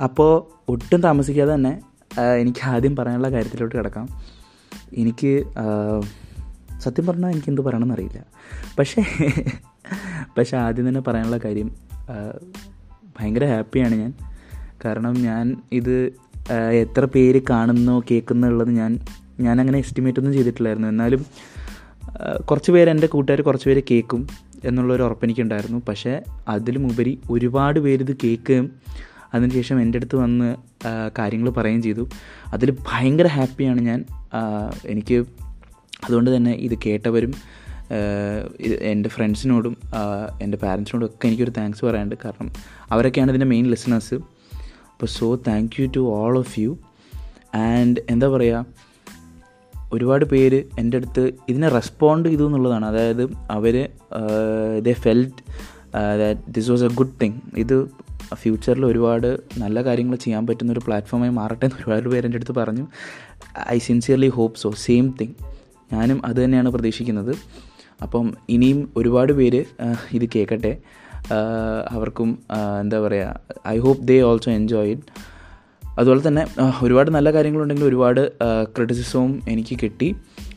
അപ്പോൾ ഒട്ടും താമസിക്കാതെ തന്നെ എനിക്ക് ആദ്യം പറയാനുള്ള കാര്യത്തിലോട്ട് കിടക്കാം. എനിക്ക് സത്യം പറഞ്ഞാൽ എനിക്ക് എന്ത് പറയണമെന്ന് അറിയില്ല. പക്ഷേ പക്ഷേ ആദ്യം തന്നെ പറയാനുള്ള കാര്യം ഭയങ്കര ഹാപ്പിയാണ് ഞാൻ. കാരണം ഞാൻ ഇത് എത്ര പേര് കാണുന്നു കേൾക്കുന്നുള്ളത് ഞാൻ ഞാൻ അങ്ങനെ എസ്റ്റിമേറ്റ് ഒന്നും ചെയ്തിട്ടില്ലായിരുന്നു. എന്നാലും കുറച്ച് പേര് എന്റെ കൂട്ടുകാർ കുറച്ച് പേര് കേൾക്കും എന്നുള്ളൊരു ഉറപ്പെനിക്കുണ്ടായിരുന്നു പക്ഷേ അതിലുമുപരി ഒരുപാട് പേര് ഇത് കേൾക്കുകയും അതിനുശേഷം എന്റെ അടുത്ത് വന്ന് കാര്യങ്ങൾ പറയുകയും ചെയ്തു. അതിൽ ഭയങ്കര ഹാപ്പിയാണ് ഞാൻ. എനിക്ക് അതുകൊണ്ട് തന്നെ ഇത് കേട്ടവരും എന്റെ ഫ്രണ്ട്സിനോടും എന്റെ പാരൻസിനോടും ഒക്കെ എനിക്കൊരു താങ്ക്സ് പറയാനുണ്ട്. കാരണം അവരൊക്കെയാണ് ഇതിന്റെ മെയിൻ ലിസണേഴ്സ് അപ്പോൾ so thank you to all of you and എന്താ പറയുക ഒരുപാട് പേര് എന്റെ അടുത്ത് ഇതിനെ റെസ്പോണ്ട് ചെയ്തു എന്നുള്ളതാണ്. അതായത് അവർ they felt that this was a good thing ഇത് ഫ്യൂച്ചറിൽ ഒരുപാട് നല്ല കാര്യങ്ങൾ ചെയ്യാൻ പറ്റുന്ന ഒരു പ്ലാറ്റ്ഫോമായി മാറട്ടെ എന്ന് ഒരുപാട് പേര് എന്റെ അടുത്ത് പറഞ്ഞു. I sincerely hope so same thing ഞാനും അത് തന്നെയാണ് പ്രതീക്ഷിക്കുന്നത്. അപ്പം ഇനിയും ഒരുപാട് പേര് ഇത് കേൾക്കട്ടെ അവർക്കും എന്താ പറയുക I hope they also enjoy it അതുപോലെ തന്നെ ഒരുപാട് നല്ല കാര്യങ്ങളുണ്ടെങ്കിൽ ഒരുപാട് ക്രിറ്റിസിസവും എനിക്ക് കിട്ടി.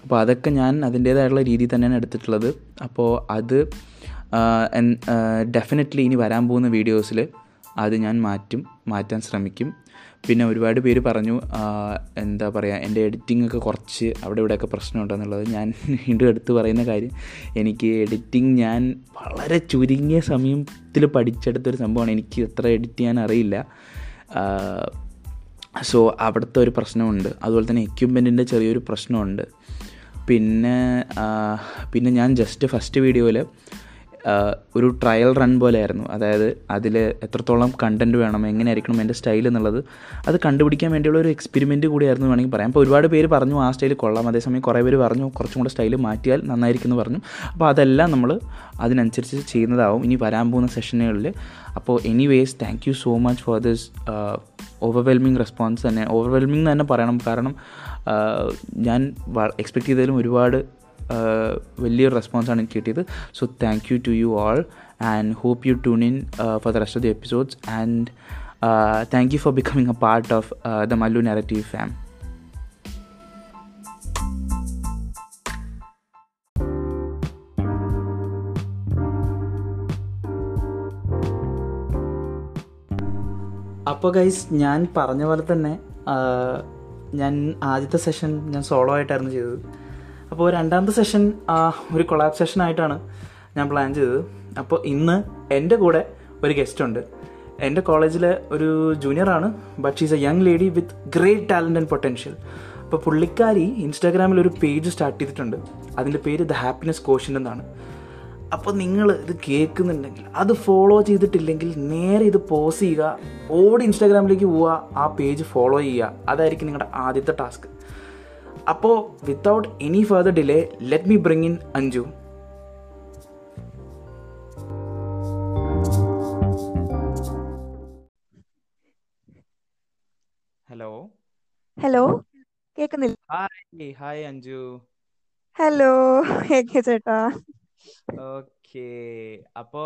അപ്പോൾ അതൊക്കെ ഞാൻ അതിന്റേതായിട്ടുള്ള രീതിയിൽ തന്നെയാണ് എടുത്തിട്ടുള്ളത്. അപ്പോൾ അത് ഡെഫിനറ്റ്ലി ഇനി വരാൻ പോകുന്ന വീഡിയോസിൽ അത് ഞാൻ മാറ്റും മാറ്റാൻ ശ്രമിക്കും. പിന്നെ ഒരുപാട് പേര് പറഞ്ഞു എന്താ പറയുക എന്റെ എഡിറ്റിംഗ് ഒക്കെ കുറച്ച് അവിടെ ഇവിടെയൊക്കെ പ്രശ്നമുണ്ടെന്നുള്ളത് ഞാൻ വീണ്ടും എടുത്ത് പറയുന്ന കാര്യം എനിക്ക് എഡിറ്റിംഗ് ഞാൻ വളരെ ചുരുങ്ങിയ സമയത്തിൽ പഠിച്ചെടുത്തൊരു സംഭവമാണ്. എനിക്ക് അത്ര എഡിറ്റ് ചെയ്യാൻ അറിയില്ല. സോ അവിടുത്തെ ഒരു പ്രശ്നമുണ്ട്. അതുപോലെ തന്നെ എക്യുപ്മെന്റിന്റെ ചെറിയൊരു പ്രശ്നമുണ്ട്. പിന്നെ പിന്നെ ഞാൻ ജസ്റ്റ് ഫസ്റ്റ് വീഡിയോയിൽ ഒരു ട്രയൽ റൺ പോലെയായിരുന്നു. അതായത് അതിൽ എത്രത്തോളം കണ്ടന്റ് വേണം എങ്ങനെയായിരിക്കണം എന്റെ സ്റ്റൈൽ എന്നുള്ളത് അത് കണ്ടുപിടിക്കാൻ വേണ്ടിയുള്ള ഒരു എക്സ്പെരിമെന്റ് കൂടിയായിരുന്നു വേണമെങ്കിൽ പറയാം. അപ്പോൾ ഒരുപാട് പേര് പറഞ്ഞു ആ സ്റ്റൈൽ കൊള്ളാം. അതേസമയം കുറേ പേര് പറഞ്ഞു കുറച്ചും കൂടെ സ്റ്റൈൽ മാറ്റിയാൽ നന്നായിരിക്കും എന്ന് പറഞ്ഞു. അപ്പോൾ അതെല്ലാം നമ്മൾ അതിനനുസരിച്ച് ചെയ്യുന്നതാവും. ഇനി വരാൻ പോകുന്ന സെഷനുകളിൽ അപ്പോൾ anyways thank you so much for this overwhelming response തന്നെ. ഓവർവെൽമിങ് തന്നെ പറയണം. കാരണം ഞാൻ എക്സ്പെക്ട് ചെയ്തതിലും ഒരുപാട് വലിയൊരു റെസ്പോൺസാണ് എനിക്ക് കിട്ടിയത്. So thank you to you all and hope you tune in for the rest of the episodes and thank you for becoming a part of the Mallu narrative fam അപ്പോൾ ഗൈസ് ഞാൻ പറഞ്ഞ പോലെ തന്നെ ഞാൻ ആദ്യത്തെ സെഷൻ ഞാൻ solo ആയിട്ടായിരുന്നു ചെയ്തത്. അപ്പോൾ രണ്ടാമത്തെ സെഷൻ ഒരു കൊളാബ് സെഷൻ ആയിട്ടാണ് ഞാൻ പ്ലാൻ ചെയ്തത്. അപ്പോൾ ഇന്ന് എന്റെ കൂടെ ഒരു ഗസ്റ്റ് ഉണ്ട്. എന്റെ കോളേജിലെ ഒരു ജൂനിയറാണ് but she's a young lady with great talent and potential അപ്പോൾ പുള്ളിക്കാരി ഇൻസ്റ്റാഗ്രാമിൽ ഒരു പേജ് സ്റ്റാർട്ട് ചെയ്തിട്ടുണ്ട്. അതിന്റെ പേര് ദ ഹാപ്പിനെസ് കോഷൻ എന്നാണ്. അപ്പോൾ നിങ്ങൾ ഇത് കേൾക്കുന്നുണ്ടെങ്കിൽ അത് ഫോളോ ചെയ്തിട്ടില്ലെങ്കിൽ നേരെ ഇത് പോസ് ചെയ്യുക ഓടി ഇൻസ്റ്റാഗ്രാമിലേക്ക് പോവുക ആ പേജ് ഫോളോ ചെയ്യുക. അതായിരിക്കും നിങ്ങളുടെ ആദ്യത്തെ ടാസ്ക് അപ്പോൾ without any further delay let me bring in Anju hello hello കേക്കുന്നില്ല? ഹായ് ഹായ് അഞ്ജു ഹലോ ചേട്ടാ. ഓക്കേ അപ്പോ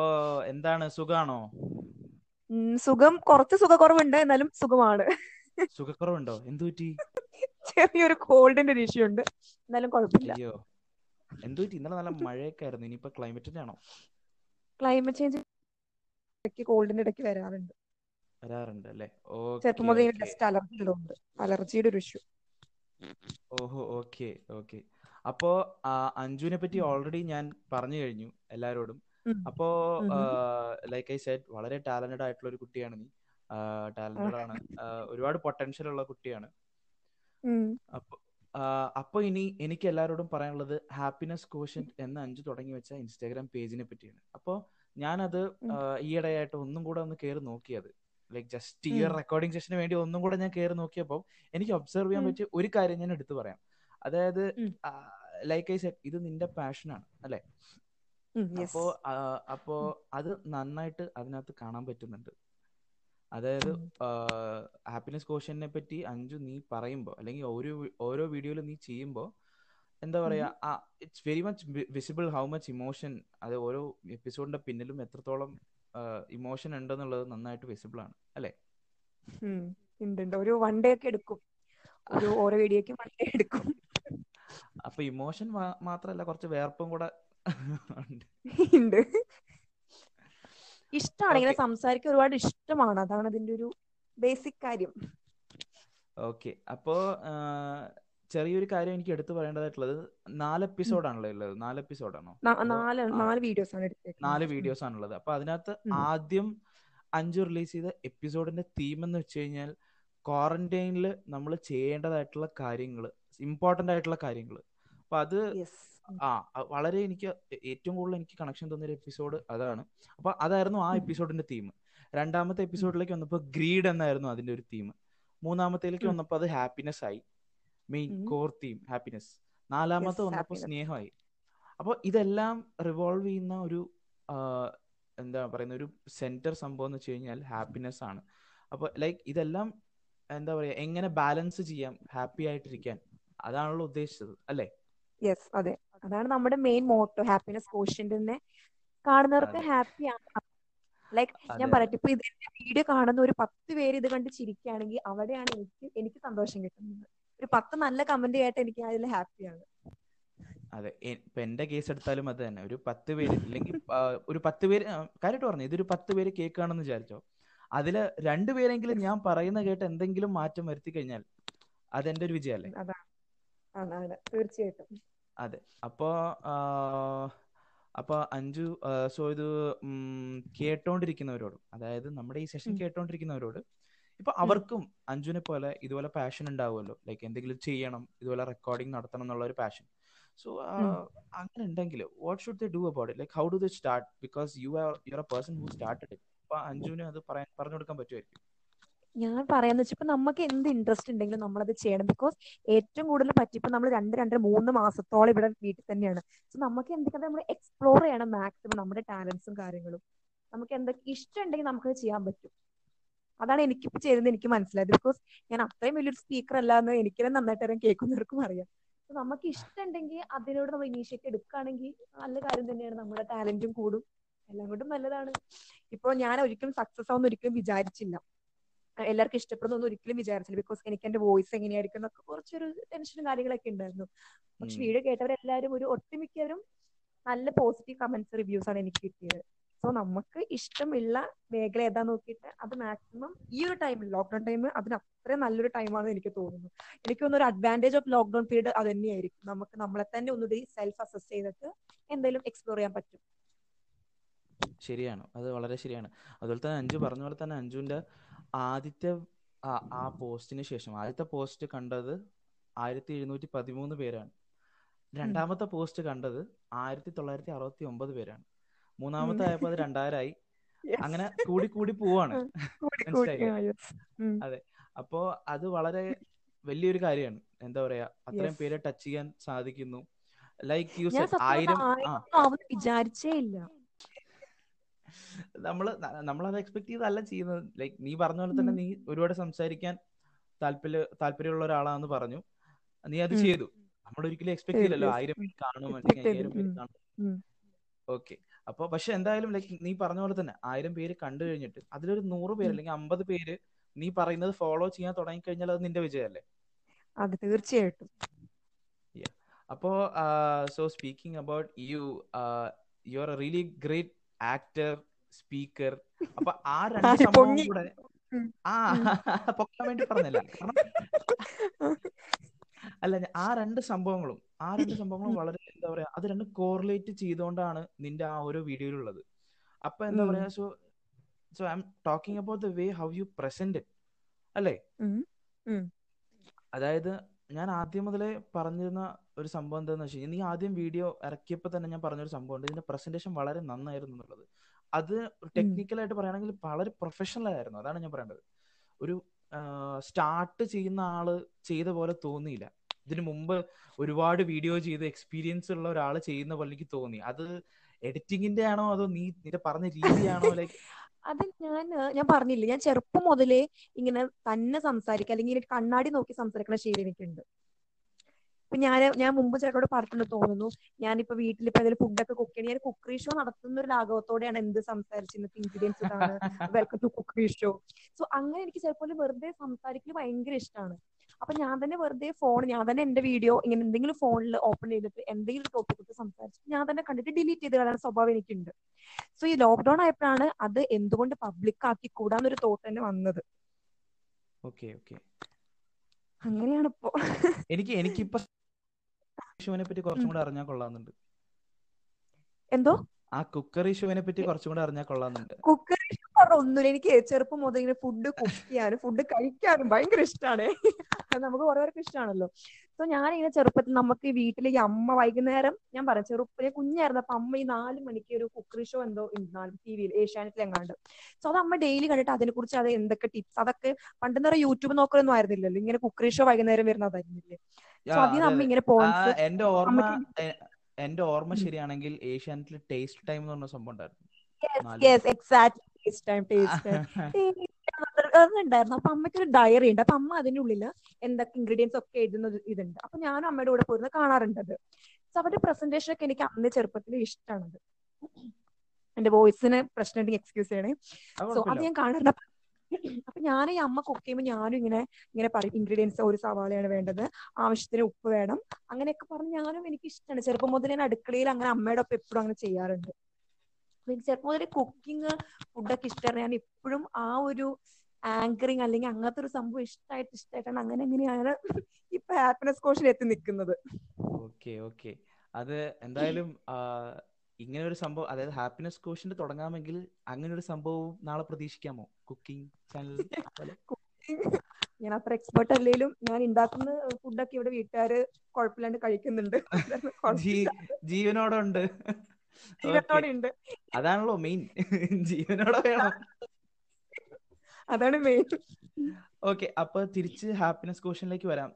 എന്താണ്? സുഖാണോ? സുഖം. കുറച്ച് സുഖക്കുറവുണ്ട്. എന്നാലും സുഖമാണ്. സുഖക്കുറവുണ്ടോ? എന്തു പറ്റി? ചെറിയൊരു കോൾഡിന്റെ ഒരു ഇഷ്യൂ ഉണ്ട്. എന്നാലും കുഴപ്പമില്ല. അയ്യോ. എന്തു പറ്റി? ഇന്നലെ നല്ല മഴയൊക്കെ ആയിരുന്നു ഇനിയിപ്പോ ക്ലൈമറ്റിന്റെ ആണോ? ക്ലൈമറ്റ് ചേഞ്ച് ഇടയ്ക്ക് കോൾഡിന്റെ ഇടയ്ക്ക് വരാറുണ്ട്. വരാറുണ്ട് അല്ലേ? ചെറുപ്പം മുതൽ ഡസ്റ്റ് അലർജി ഉള്ളതുകൊണ്ട് അലർജിയുടെ ഒരു ഇഷ്യൂ ഓഹോ ഓക്കെ ഓക്കെ. അപ്പോ അഞ്ജുവിനെ പറ്റി ഓൾറെഡി ഞാൻ പറഞ്ഞു കഴിഞ്ഞു എല്ലാരോടും. അപ്പോ ലൈക്ക് ഐ സെഡ് വളരെ ടാലന്റഡ് ആയിട്ടുള്ള ഒരു കുട്ടിയാണ് നീ. ടാലന്റഡ് ആണ് ഒരുപാട് പൊട്ടൻഷ്യൽ ഉള്ള കുട്ടിയാണ്. അപ്പൊ ഇനി എനിക്ക് എല്ലാവരോടും പറയാനുള്ളത് ഹാപ്പിനെസ് കോഷൻ എന്ന അഞ്ചു തുടങ്ങി വെച്ച ഇൻസ്റ്റാഗ്രാം പേജിനെ പറ്റിയാണ്. അപ്പോ ഞാനത് ഈയിടെയായിട്ട് ഒന്നും കൂടെ ഒന്ന് കയറി നോക്കിയത്. ലൈക് ജസ്റ്റ് ഈ റെക്കോർഡിംഗ് സെഷന് വേണ്ടി ഒന്നും കൂടെ ഞാൻ കയറി നോക്കിയപ്പോൾ എനിക്ക് ഒബ്സർവ് ചെയ്യാൻ പറ്റിയ ഒരു കാര്യം ഞാൻ എടുത്തു പറയാം. അതായത്. ലൈക്ക് ഐ സെഡ് ഇത് നിന്റെ പാഷനാണ് അല്ലെ? അപ്പോ അപ്പോ അത് നന്നായിട്ട് അതിനകത്ത് കാണാൻ പറ്റുന്നുണ്ട്. അതായത് ഹാപ്പിനെസ് കോഷനെ പറ്റി അഞ്ചു നീ പറയുമ്പോൾ അല്ലെങ്കിൽ ഓരോ ഓരോ വീഡിയോയിൽ നീ ചെയ്യുമ്പോൾ എന്താ പറയാ it's very much visible how much emotion അത് ഓരോ എപ്പിസോഡിന്റെ പിന്നിലും എത്രത്തോളം ഇമോഷൻ ഉണ്ടെന്നുള്ളത് നന്നായിട്ട് വിസിബിൾ ആണ്. അല്ലെ? ഒരു വൺ ഡേ ഒക്കെ എടുക്കും. ഒരു ഓരോ വീഡിയോക്ക് വൺ ഡേ എടുക്കും. അപ്പൊ ഇമോഷൻ മാത്രല്ല കുറച്ച് വേർപ്പും കൂടെ ഉണ്ട്. ഇഷ്ടമാണ് ഇങ്ങനെ സംസാരിക്കാൻ ഒരുപാട് ഇഷ്ടമാണ്. അതാണ് അതിന്റെ ഒരു ബേസിക് കാര്യം. ഓക്കെ അപ്പോ ചെറിയൊരു കാര്യം എനിക്ക് എടുത്തു പറയേണ്ടതായിട്ടുള്ളത് നാല് എപ്പിസോഡ് എപ്പിസോഡാണല്ലോ ഉള്ളത്. നാല് എപ്പിസോഡ് ആണോ? നാല് നാല് വീഡിയോസ് ആണ് നാല് വീഡിയോസ് ആണുള്ളത്. അപ്പൊ അതിനകത്ത്. ആദ്യം അഞ്ചു റിലീസ് ചെയ്ത എപ്പിസോഡിന്റെ തീം എന്ന് വെച്ച് കഴിഞ്ഞാൽ ക്വാറന്റൈനിൽ നമ്മൾ ചെയ്യേണ്ടതായിട്ടുള്ള കാര്യങ്ങൾ ഇമ്പോർട്ടന്റ് ആയിട്ടുള്ള കാര്യങ്ങൾ അപ്പൊ അത് ആ വളരെ എനിക്ക് ഏറ്റവും കൂടുതൽ എനിക്ക് കണക്ഷൻ തോന്നിയ എപ്പിസോഡ് അതാണ്. അപ്പൊ അതായിരുന്നു ആ എപ്പിസോഡിന്റെ തീം രണ്ടാമത്തെ എപ്പിസോഡിലേക്ക് വന്നപ്പോൾ ഗ്രീഡ് എന്നായിരുന്നു അതിന്റെ ഒരു തീം മൂന്നാമത്തേലേക്ക് വന്നപ്പോ വന്നപ്പോൾ അത് ഹാപ്പിനെസ് ആയി. മെയിൻ കോർ തീം ഹാപ്പിനെസ് നാലാമത്തെ വന്നപ്പോ വന്നപ്പോൾ സ്നേഹമായി. അപ്പോൾ ഇതെല്ലാം റിവോൾവ് ചെയ്യുന്ന ഒരു എന്താ പറയുന്ന ഒരു സെന്റർ സംഭവം എന്ന് വെച്ച് കഴിഞ്ഞാൽ ഹാപ്പിനെസ് ആണ്. അപ്പോൾ ലൈക്ക് ഇതെല്ലാം എന്താ പറയാ എങ്ങനെ ബാലൻസ് ചെയ്യാം ഹാപ്പി ആയിട്ടിരിക്കാൻ? അതാണല്ലോ ഉദ്ദേശിച്ചത് അല്ലേ? യെസ് അതെ. അതാണ് നമ്മുടെ മെയിൻ മോട്ടോ ഹാപ്പിനെസ് കോഷ്യന്റിനെ കാണുന്നവർക്ക് അതെ. ഹാപ്പി ലൈക്ക് ലൈക് ഞാൻ പറയട്ടെ ഇപ്പൊ ഇതിന്റെ വീഡിയോ കാണുന്ന ഒരു പത്ത് പേര് ഇത് കണ്ട് ചിരിക്കുകയാണെങ്കിൽ അവിടെയാണ് എനിക്ക് എനിക്ക് സന്തോഷം കിട്ടുന്നത്. ഒരു പത്ത് നല്ല കമന്റ് കേട്ട് എനിക്ക് അതിൽ ഹാപ്പിയാണ് അതെ ഇപ്പൊ എന്റെ കേസ് എടുത്താലും അത് തന്നെ. ഒരു പത്ത് പേര് അല്ലെങ്കിൽ ഒരു പത്ത് പേര് കാര്യമായിട്ട് പറഞ്ഞു ഇതൊരു പത്ത് പേര് കേൾക്കുകയാണെന്ന് വിചാരിച്ചോ. അതിൽ രണ്ടുപേരെങ്കിലും ഞാൻ പറയുന്ന കേട്ട് എന്തെങ്കിലും മാറ്റം വരുത്തി കഴിഞ്ഞാൽ അതെന്റെ ഒരു വിജയമല്ലേ? തീർച്ചയായിട്ടും. അതെ. അപ്പോ അപ്പോ അഞ്ചു സോ ഇത് കേട്ടോണ്ടിരിക്കുന്നവരോടും അതായത് നമ്മുടെ ഈ സെഷൻ. കേട്ടോണ്ടിരിക്കുന്നവരോട് ഇപ്പൊ അവർക്കും അഞ്ജുനെ പോലെ ഇതുപോലെ പാഷൻ ഉണ്ടാവുമല്ലോ. ലൈക്ക് എന്തെങ്കിലും ചെയ്യണം ഇതുപോലെ റെക്കോർഡിംഗ് നടത്തണം എന്നുള്ള ഒരു പാഷൻ സോ അങ്ങനെ ഉണ്ടെങ്കിൽ what should they do about it like how do they start because you are you are a person who started it അപ്പൊ അഞ്ജുവിന് അത് പറയാൻ പറഞ്ഞു കൊടുക്കാൻ പറ്റുമായിരിക്കും. ഞാൻ പറയാന്ന് വെച്ചാൽ ഇപ്പൊ നമുക്ക് എന്ത് ഇൻട്രസ്റ്റ് ഉണ്ടെങ്കിലും നമ്മൾ അത് ചെയ്യണം. ബിക്കോസ് ഏറ്റവും കൂടുതൽ പറ്റി ഇപ്പൊ നമ്മൾ രണ്ട് രണ്ടര മൂന്ന് മാസത്തോളം ഇവിടെ വീട്ടിൽ തന്നെയാണ്. സോ നമുക്ക് എന്തൊക്കെ നമ്മൾ എക്സ്പ്ലോർ ചെയ്യണം മാക്സിമം നമ്മുടെ ടാലൻസും കാര്യങ്ങളും. നമുക്ക് എന്തൊക്കെ ഇഷ്ടം ഉണ്ടെങ്കിൽ നമുക്കത് ചെയ്യാൻ പറ്റും. അതാണ് എനിക്കിപ്പോ ചെയ്തത് എനിക്ക് മനസ്സിലായത്. ബിക്കോസ് ഞാൻ അത്രയും വലിയൊരു സ്പീക്കർ അല്ല എന്ന് എനിക്ക് തന്നെ നന്നായിട്ട് അറിയാം കേൾക്കുന്നവർക്കും അറിയാം. നമുക്ക് ഇഷ്ടമുണ്ടെങ്കിൽ അതിനോട് നമ്മൾ ഇനീഷ്യേറ്റ് എടുക്കുകയാണെങ്കിൽ നല്ല കാര്യം തന്നെയാണ്. നമ്മുടെ ടാലന്റും കൂടും. എല്ലാം കൊണ്ടും നല്ലതാണ്. ഇപ്പൊ ഞാൻ ഒരിക്കലും സക്സസ് ആവുന്ന ഒരിക്കലും വിചാരിച്ചില്ല. എല്ലാവർക്കും ഇഷ്ടപ്പെടുന്നൊന്നും ഒരിക്കലും വിചാരിച്ചില്ല. ബിക്കോസ് എനിക്ക് എന്റെ വോയിസ് എങ്ങനെയായിരിക്കും എന്നൊക്കെ കുറച്ചൊരു ടെൻഷനും കാര്യങ്ങളൊക്കെ ഉണ്ടായിരുന്നു. പക്ഷെ വീഡിയോ കേട്ടവരെല്ലാവരും ഒരു ഒട്ടുമിക്കവരും നല്ല പോസിറ്റീവ് കമന്റ്സ് റിവ്യൂസ് ആണ് എനിക്ക് കിട്ടിയത്. സോ നമുക്ക് ഇഷ്ടമുള്ള മേഖല ഏതാ നോക്കിയിട്ട് അത് മാക്സിമം ഈ ഒരു ടൈമിൽ ലോക്ക്ഡൌൺ ടൈം അതിന് അത്രയും നല്ലൊരു ടൈമാണെന്ന് എനിക്ക് തോന്നുന്നു. എനിക്ക് തോന്നുന്നു ഒരു അഡ്വാന്റേജ് ഓഫ് ലോക്ക്ഡൌൺ പീരീഡ് അത് തന്നെയായിരിക്കും. നമുക്ക് നമ്മളെ തന്നെ ഒന്നുകൂടി സെൽഫ് അസസ് ചെയ്തിട്ട് എന്തെങ്കിലും എക്സ്പ്ലോർ ചെയ്യാൻ പറ്റും. ശരിയാണ്. അത് വളരെ ശരിയാണ്. അതുപോലെ തന്നെ അഞ്ജു പറഞ്ഞ പോലെ തന്നെ അഞ്ജുവിന്റെ ആദ്യത്തെ ആ പോസ്റ്റിന് ശേഷം ആദ്യത്തെ പോസ്റ്റ് കണ്ടത് ആയിരത്തി എഴുന്നൂറ്റി പതിമൂന്ന് പേരാണ്. രണ്ടാമത്തെ പോസ്റ്റ് കണ്ടത് ആയിരത്തി തൊള്ളായിരത്തി അറുപത്തി ഒമ്പത് പേരാണ്. മൂന്നാമത്തെ ആയപ്പോൾ അത് രണ്ടായിരമായി അങ്ങനെ കൂടി കൂടി പോവാണ്. അതെ. അപ്പോ അത് വളരെ വലിയൊരു കാര്യമാണ്. എന്താ പറയാ? അത്രയും പേരെ ടച്ച് ചെയ്യാൻ സാധിക്കുന്നു. ലൈക്ക് യു ഞാൻ സെഡ് ആയിരം വിചാരിച്ചേ ഇല്ല. നമ്മൾ അത് എക്സ്പെക്ട് ചെയ്തല്ല ചെയ്യുന്നത്. ലൈക്ക് നീ പറഞ്ഞ പോലെ തന്നെ നീ ഒരുപാട് സംസാരിക്കാൻ താല്പര്യ താല്പര്യമുള്ള ഒരാളാന്ന് പറഞ്ഞു. നീ അത്. ചെയ്തു. നമ്മൾ ഒരിക്കലും എക്സ്പെക്ട് ചെയ്തല്ലോ ചെയ്യില്ലല്ലോ ആയിരം പേര് കാണും അല്ലെങ്കിൽ അയ്യായിരം. പേര് കാണും. ഓക്കെ അപ്പൊ പക്ഷെ എന്തായാലും ലൈക്ക് നീ പറഞ്ഞ പോലെ തന്നെ ആയിരം പേര് കണ്ടു കഴിഞ്ഞിട്ട് അതിലൊരു നൂറ് പേര് അല്ലെങ്കിൽ അമ്പത് പേര് നീ പറയുന്നത് ഫോളോ ചെയ്യാൻ തുടങ്ങി കഴിഞ്ഞാൽ അത് നിന്റെ വിജയമല്ലേ? അത് തീർച്ചയായിട്ടും. അപ്പോ so speaking about you you are a really great actor speaker അപ്പൊ ആ രണ്ട് സംഭവം കൂടെ ആ പൊക്കാൻ വേണ്ടി പറഞ്ഞല്ല? അല്ല ആ രണ്ട് സംഭവങ്ങളും ആ രണ്ട് സംഭവങ്ങളും വളരെ എന്താ പറയാ അത് രണ്ടും കോറിലേറ്റ് ചെയ്തുകൊണ്ടാണ് നിന്റെ ആ ഓരോ വീഡിയോയിലുള്ളത്. അപ്പൊ എന്താ. പറയാ so so I am talking about the way how you present അല്ലേ. അതായത് ഞാൻ ആദ്യം മുതലേ പറഞ്ഞിരുന്ന ഒരു സംഭവം എന്താന്ന് വെച്ച് കഴിഞ്ഞാൽ നീ ആദ്യം വീഡിയോ ഇറക്കിയപ്പോൾ തന്നെ ഞാൻ പറഞ്ഞൊരു സംഭവം ഉണ്ട്. ഇതിന്റെ പ്രസന്റേഷൻ വളരെ നന്നായിരുന്നു എന്നുള്ളത്. അത് ടെക്നിക്കൽ ആയിട്ട് പറയുകയാണെങ്കിൽ വളരെ പ്രൊഫഷണൽ ആയിരുന്നു. അതാണ് ഞാൻ പറയേണ്ടത്. ഒരു സ്റ്റാർട്ട് ചെയ്യുന്ന ആൾ ചെയ്ത പോലെ തോന്നിയില്ല. ഇതിനു മുമ്പ് ഒരുപാട് വീഡിയോ ചെയ്ത് എക്സ്പീരിയൻസ് ഉള്ള ഒരാൾ ചെയ്യുന്ന പോലെ എനിക്ക് തോന്നി. അത് എഡിറ്റിങ്ങിന്റെ ആണോ അതോ നീ നിന്റെ പറഞ്ഞ രീതിയാണോ? ലൈക്ക് അത് ഞാൻ ഞാൻ പറഞ്ഞില്ലേ ഞാൻ ചെറുപ്പം മുതലേ ഇങ്ങനെ തന്നെ സംസാരിക്കുക അല്ലെങ്കിൽ കണ്ണാടി നോക്കി സംസാരിക്കുന്ന ശീലം എനിക്കുണ്ട്. ഇപ്പൊ ഞാൻ ഞാൻ മുമ്പ് ചേട്ടനോട് പറഞ്ഞിട്ടുണ്ട് തോന്നുന്നു ഞാനിപ്പോ വീട്ടിൽ ഇപ്പൊ ഏതെങ്കിലും ഫുഡൊക്കെ കുക്ക് ചെയ്യണം. ഞാൻ കുക്കറി ഷോ നടത്തുന്ന ഒരു ലാഘവത്തോടെയാണ് എന്ത് സംസാരിച്ചത് ഇൻഗ്രീഡിയൻസ് ഇതാണ്. Welcome to cookery show so അങ്ങനെ എനിക്ക് ചിലപ്പോൾ വെറുതെ സംസാരിക്കൽ ഭയങ്കര ഇഷ്ടമാണ് അപ്പൊ ഞാൻ തന്നെ വെറുതെ ഫോൺ ഞാൻ തന്നെ എന്റെ വീഡിയോ ഇങ്ങനെ എന്തെങ്കിലും ഫോണിൽ ഓപ്പൺ ചെയ്തിട്ട് എന്തെങ്കിലും ടോപ്പിക് എടുത്ത് സംസാരിച്ചു ഞാൻ തന്നെ കണ്ടിട്ട് ഡിലീറ്റ് ചെയ്ത് കളയാൻ സ്വഭാവം എനിക്കുണ്ട്. സോ ഈ ലോക്ക്ഡൌൺ ആയപ്പോഴാണ് അത് എന്തുകൊണ്ട് പബ്ലിക് ആക്കി കൂടാന്നൊരു തോട്ട് തന്നെ വന്നത്. ഓക്കെ ഓക്കെ അങ്ങനെയാണ് ഇപ്പോ. എനിക്ക് എനിക്കിപ്പോ പറ്റി കുറച്ചും കൂടെ അറിഞ്ഞാൽ കൊള്ളാന്നുണ്ട് എന്തോ? ആ കുക്കർ ഇഷ്യൂവിനെ പറ്റി കുറച്ചും കൂടെ അറിഞ്ഞാൽ കൊള്ളാന്നുണ്ട് കുക്കറി പറഞ്ഞ ഒന്നുമില്ല എനിക്ക് ചെറുപ്പം മുതൽ ഇങ്ങനെ ഫുഡ് കുക്ക് ചെയ്യാനും ഫുഡ് കഴിക്കാനും ഭയങ്കര ഇഷ്ടമാണ് നമുക്ക് കുറെ പേർക്ക് ഇഷ്ടമാണല്ലോ സോ ഞാനിങ്ങനെ ചെറുപ്പത്തിൽ നമുക്ക് ഈ വീട്ടിലെ ഈ അമ്മ വൈകുന്നേരം ഞാൻ പറയാം കുഞ്ഞായിരുന്നു അപ്പൊ അമ്മ ഈ നാല് മണിക്ക് ഒരു കുക്കറി ഷോ എന്തോ ഉണ്ടാകും ടി വിയിൽ ഏഷ്യാനെറ്റിൽ എങ്ങാണ്ട്. സോ അത് അമ്മ ഡെയിലി കണ്ടിട്ട് അതിനെ കുറിച്ച് അത് എന്തൊക്കെ ടിപ്സ് അതൊക്കെ പണ്ടെന്ന് പറയുക യൂട്യൂബ് നോക്കലൊന്നും ആയിരുന്നില്ലല്ലോ. ഇങ്ങനെ കുക്കറി ഷോ വൈകുന്നേരം വരുന്നതായിരുന്നില്ലേ സോ അതിന് അമ്മ ഇങ്ങനെ എന്റെ ഓർമ്മ എന്റെ ഓർമ്മ ശരിയാണെങ്കിൽ ഏഷ്യാനെറ്റിൽ ടേസ്റ്റ് ടൈം എന്ന് പറഞ്ഞ സംഭവം ഉണ്ടായിരുന്നു. Exact taste time taste time ഉണ്ടായിരുന്നു അപ്പൊ അമ്മയ്ക്ക് ഒരു ഡയറി ഉണ്ട്. അപ്പൊ അമ്മ അതിന്റെ ഉള്ളിൽ എന്തൊക്കെ ഇൻഗ്രീഡിയൻസ് ഒക്കെ എഴുതുന്ന ഇതുണ്ട്. അപ്പൊ ഞാനും അമ്മയുടെ കൂടെ പോയിരുന്നു കാണാറുണ്ടത് സോ അവരുടെ പ്രസന്റേഷൻ ഒക്കെ എനിക്ക് അന്ന് ചെറുപ്പത്തിൽ ഇഷ്ടമാണത് എന്റെ വോയിസിന് പ്രശ്നം ഉണ്ടെങ്കിൽ എക്സ്ക്യൂസ് ചെയ്യണേ. സോ അത് ഞാൻ കാണാറുണ്ട്. അപ്പൊ അപ്പൊ ഞാൻ ഈ അമ്മ കുക്ക് ചെയ്യുമ്പോൾ ഞാനും ഇങ്ങനെ ഇങ്ങനെ പറയും ഇൻഗ്രീഡിയൻസ് ഒരു സവാളയാണ് വേണ്ടത്. ആവശ്യത്തിന് ഉപ്പ് വേണം. അങ്ങനെയൊക്കെ പറഞ്ഞ് ഞാനും എനിക്ക് ഇഷ്ടമാണ് ചെറുപ്പം മുതൽ ഞാൻ അടുക്കളയിൽ അങ്ങനെ അമ്മയുടെ ഒപ്പം എപ്പോഴും അങ്ങനെ ചെയ്യാറുണ്ട്. ചെറുപ്പം മുതൽ കുക്കിംഗ് ഫുഡൊക്കെ ഇഷ്ടമാണ് ഞാൻ ഇപ്പോഴും ആ ഒരു ആങ്കറിങ് അല്ലെങ്കിൽ അങ്ങനത്തെ ഒരു സംഭവം ഇഷ്ടമായിട്ട് ഇഷ്ടമായിട്ടാണ് അങ്ങനെ എങ്ങനെയാണ് ഇപ്പൊ ഹാപ്പിനെസ് കോഷൻ എത്തി നിൽക്കുന്നത് ഓക്കെ ഓക്കെ അത് എന്തായാലും ഇങ്ങനെ ഒരു സംഭവം അതായത് ഹാപ്പിനെസ് കോഷ്യന്റ് തുടങ്ങാമെങ്കിൽ അങ്ങനെ ഒരു സംഭവം നാളെ പ്രതീക്ഷിക്കാമോ? കുക്കിംഗ് ചാനൽ ഞാൻ അത്ര എക്സ്പേർട്ട് അല്ലെങ്കിലും ഞാൻ ഉണ്ടാക്കുന്ന ഫുഡൊക്കെ ഇവിടെ വീട്ടുകാര് കുഴപ്പമില്ലാണ്ട് കഴിക്കുന്നുണ്ട്. ജീവനോടുണ്ട് ജീവനോടെ ഉണ്ട് അതാണല്ലോ മെയിൻ. ജീവനോടെ വേണം. അതാണ് മെയിൻ. ഓക്കെ അപ്പൊ തിരിച്ച് ഹാപ്പിനെസ് ക്വസ്റ്റനിലേക്ക് വരാം.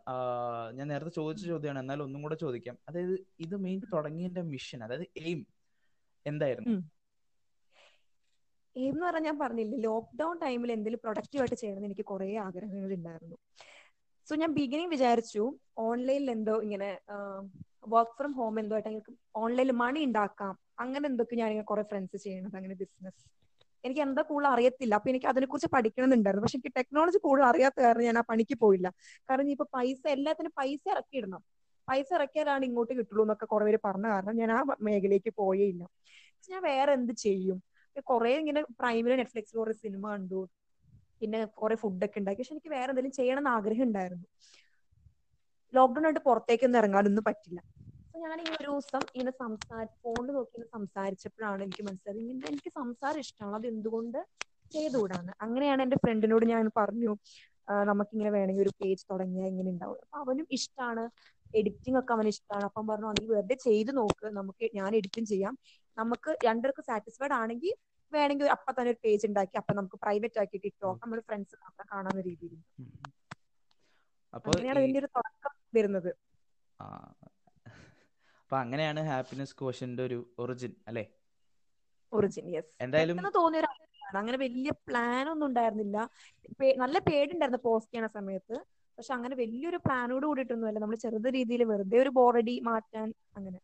ഞാൻ നേരത്തെ ചോദിച്ച ചോദ്യമാണ്. എന്നാൽ ഒന്നും കൂടെ ചോദിക്കാം. അതായത് ഇത് മെയിൻ തുടങ്ങിയതിന്റെ മിഷൻ അതായത് എയിം എന്തായിരുന്നു? എയിം എന്ന് പറഞ്ഞാൽ ഞാൻ പറഞ്ഞില്ലേ ലോക്ക്ഡൌൺ ടൈമിൽ എന്തെങ്കിലും പ്രൊഡക്റ്റീവ് ആയിട്ട് ചെയ്യണമെന്ന് എനിക്ക് കുറെ ആഗ്രഹങ്ങൾ ഉണ്ടായിരുന്നു സോ ഞാൻ ബിഗിനിങ് വിചാരിച്ചു ഓൺലൈനിൽ എന്തോ ഇങ്ങനെ വർക്ക് ഫ്രം ഹോം എന്തോ ആയിട്ട് ഓൺലൈനിൽ മണി ഉണ്ടാക്കാം അങ്ങനെ എന്തൊക്കെ ഞാൻ ഇങ്ങനെ കുറെ ഫ്രണ്ട്സ് ചെയ്യണത് അങ്ങനെ ബിസിനസ് എനിക്ക് എന്താ കൂടുതൽ അറിയത്തില്ല. അപ്പൊ എനിക്ക് അതിനെക്കുറിച്ച് പഠിക്കണമെന്നുണ്ടായിരുന്നു. പക്ഷെ എനിക്ക് ടെക്നോളജി കൂടുതൽ അറിയാത്ത കാരണം ഞാൻ ആ പണിക്ക് പോയില്ല. കാരണം ഇപ്പൊ പൈസ എല്ലാത്തിനും പൈസ ഇറക്കിയിടണം പൈസ ഇറക്കിയാലാണ് ഇങ്ങോട്ട് കിട്ടുള്ളൂ എന്നൊക്കെ കുറെ പേര് പറഞ്ഞ കാരണം ഞാൻ ആ മേഖലയ്ക്ക് പോയേ ഇല്ല ഞാൻ വേറെ എന്ത് ചെയ്യും? കുറെ ഇങ്ങനെ പ്രൈമിൽ നെറ്റ്ഫ്ലിക്സിൽ കുറെ സിനിമ കണ്ടു. പിന്നെ കുറെ ഫുഡൊക്കെ ഉണ്ടാക്കി. പക്ഷെ എനിക്ക് വേറെ എന്തെങ്കിലും ചെയ്യണം എന്ന് ആഗ്രഹം ഉണ്ടായിരുന്നു. ലോക്ക്ഡൌൺ ആയിട്ട് പുറത്തേക്കൊന്നും ഇറങ്ങാനൊന്നും പറ്റില്ല. അപ്പൊ ഞാൻ ഇങ്ങനെ ഒരു ദിവസം ഇങ്ങനെ സംസാരിച്ച് ഫോണിൽ നോക്കി ഇങ്ങനെ സംസാരിച്ചപ്പോഴാണ് എനിക്ക് മനസ്സിലായത് ഇങ്ങനെ എനിക്ക് സംസാരം ഇഷ്ടമാണ്. അത് എന്തുകൊണ്ട് ചെയ്തുകൂടാന്ന്. അങ്ങനെയാണ് എന്റെ ഫ്രണ്ടിനോട് ഞാൻ പറഞ്ഞു നമുക്കിങ്ങനെ വേണമെങ്കിൽ ഒരു പേജ് തുടങ്ങിയാൽ ഇങ്ങനെ ഉണ്ടാവും അപ്പൊ അവനും ഇഷ്ടമാണ് എഡിറ്റിംഗ് ഒക്കെ അവന് ഇഷ്ടമാണ് അപ്പം പറഞ്ഞു നീ വെറുതെ ചെയ്ത് നോക്ക്. നമുക്ക് ഞാൻ എഡിറ്റിംഗ് ചെയ്യാം. നമുക്ക് രണ്ടുപേർക്ക് സാറ്റിസ്ഫൈഡ് ആണെങ്കിൽ വേണമെങ്കിൽ അപ്പൊ തന്നെ ഒരു പേജ് ഉണ്ടാക്കി അപ്പൊ നമുക്ക് പ്രൈവറ്റ് ആക്കിയിട്ട് ഇട്ടോ നമ്മൾ ഫ്രണ്ട്സ് മാത്രം കാണാവുന്ന രീതിയിൽ. അങ്ങനെയാണ് ഇതിന്റെ ഒരു തുടക്കം വരുന്നത്. അപ്പൊ അങ്ങനെയാണ് ഹാപ്പിനെസ് കോഷന്റെ ഒരു ഒറിജിൻ അല്ലെ? ഒറിജിൻ യെസ് എന്തായാലും തോന്നിയ അങ്ങനെ വലിയ പ്ലാൻ ഒന്നും ഉണ്ടായിരുന്നില്ല. നല്ല പേടിണ്ടായിരുന്നു പോസ്റ്റ് ചെയ്യണ സമയത്ത്. പക്ഷെ അങ്ങനെ വലിയൊരു പ്ലാനോട് കൂടിയിട്ടൊന്നുമല്ല. നമ്മൾ ചെറുത് രീതിയിൽ വെറുതെ ഒരു ബോറടി മാറ്റാൻ അങ്ങനെ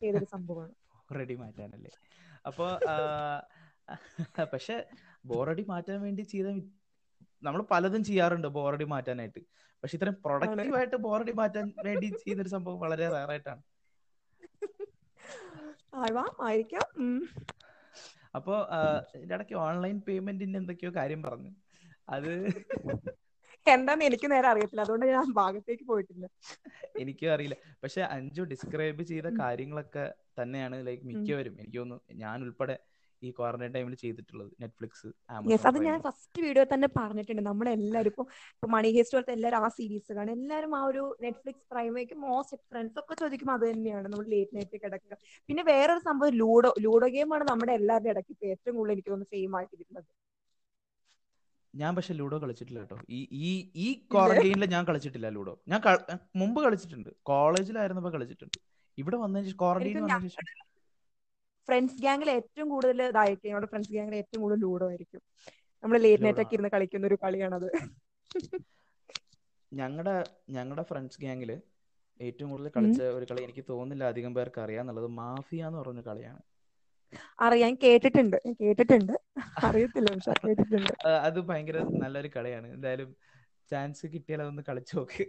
ചെയ്തൊരു സംഭവമാണ്. റെഡി മാറ്റാനല്ലേ? അപ്പൊ പക്ഷെ ബോറടി മാറ്റാൻ വേണ്ടി ചെയ്ത നമ്മൾ പലതും ചെയ്യാറുണ്ട് ബോറടി മാറ്റാനായിട്ട്. പക്ഷെ ഇത്രയും പ്രൊഡക്റ്റീവ് ആയിട്ട് ബോറടി മാറ്റാൻ വേണ്ടി ചെയ്തൊരു സംഭവം വളരെ റയർ ആയിട്ടാണ്. ആവാം ആയിരിക്കാം. അപ്പോ ഇടയ്ക്ക് ഓൺലൈൻ പേയ്മെന്റിന്റെ എന്തൊക്കെയോ കാര്യം പറഞ്ഞു. അത് എന്താന്ന് എനിക്ക് നേരെ അറിയത്തില്ല. അതുകൊണ്ട് ഞാൻ ഭാഗത്തേക്ക് പോയിട്ടില്ല. എനിക്കും അറിയില്ല. പക്ഷെ അഞ്ചു ഡിസ്ക്രൈബ് ചെയ്ത കാര്യങ്ങളൊക്കെ തന്നെയാണ് ലൈക്ക് മിക്കവരും. എനിക്ക് തോന്നുന്നു ഞാൻ ഉൾപ്പെടെ ഈ ക്വാറന്റൈൻ ടൈമിൽ ചെയ്തിട്ടുള്ളത് നെറ്റ്ഫ്ലിക്സ് യെസ് അത് ഞാൻ ഫസ്റ്റ് വീഡിയോ തന്നെ പറഞ്ഞിട്ടുണ്ട്. നമ്മളെല്ലാവരും ഇപ്പൊ ഇപ്പൊ മണി ഹേസ്റ്റ് പോലത്തെ എല്ലാവരും ആ സീരീസ് കാണും. എല്ലാവരും ആ ഒരു നെറ്റ്ഫ്ലിക്സ് പ്രൈമേക്ക് മോസ്റ്റ് ഫ്രണ്ട്സ് ഒക്കെ ചോദിക്കും അത് തന്നെയാണ് നമ്മൾ ലേറ്റ് നൈറ്റ് കിടക്കുക. പിന്നെ വേറൊരു സംഭവം ലൂഡോ ലൂഡോ ഗെയിമാണ് നമ്മുടെ എല്ലാവരുടെ ഇടയ്ക്ക് ഇപ്പൊ ഏറ്റവും കൂടുതൽ എനിക്ക് തോന്നുന്നു ഫെയിം ആയിട്ടിരിക്കുന്നത്. ഞാൻ പക്ഷെ ലൂഡോ കളിച്ചിട്ടില്ല കേട്ടോ. ഈ ഈ ഈ ക്വാറന്റൈനിൽ ഞാൻ കളിച്ചിട്ടില്ല ലൂഡോ ഞാൻ മുമ്പ് കളിച്ചിട്ടുണ്ട്. കോളേജിലായിരുന്നപ്പോ കളിച്ചിട്ടുണ്ട്. ഇവിടെ വന്നതിന് ശേഷം ക്വാറന്റൈൻ വന്നതിന് ശേഷം ഫ്രണ്ട്സ് ഗ്യാങ്ങിൽ ഏറ്റവും കൂടുതൽ ഇതായിരിക്കും. നമ്മുടെ ഫ്രണ്ട്സ് ഗ്യാങ്ങിൽ ഏറ്റവും കൂടുതൽ ലൂഡോ ആയിരിക്കും. നമ്മൾ ലേറ്റ് നൈറ്റ് ഒക്കെ ഇരുന്ന് കളിക്കുന്ന ഒരു കളിയാണത്. ഞങ്ങളുടെ ഞങ്ങളുടെ ഫ്രണ്ട്സ് ഗ്യാങ്ങിൽ ഏറ്റവും കൂടുതൽ കളിച്ച ഒരു കളി എനിക്ക് തോന്നുന്നില്ല അധികം പേർക്ക് അറിയാന്നുള്ളത് മാഫിയ എന്ന് പറഞ്ഞ കളിയാണ്. അറിയാൻ കേട്ടിട്ടുണ്ട്. കേട്ടിട്ടുണ്ട്. അറിയത്തില്ല. പക്ഷെ കേട്ടിട്ടുണ്ട്. അത് ഭയങ്കര നല്ലൊരു കളിയാണ്. എന്തായാലും ചാൻസ് കിട്ടിയാൽ അതൊന്ന് കളിച്ചു നോക്ക്.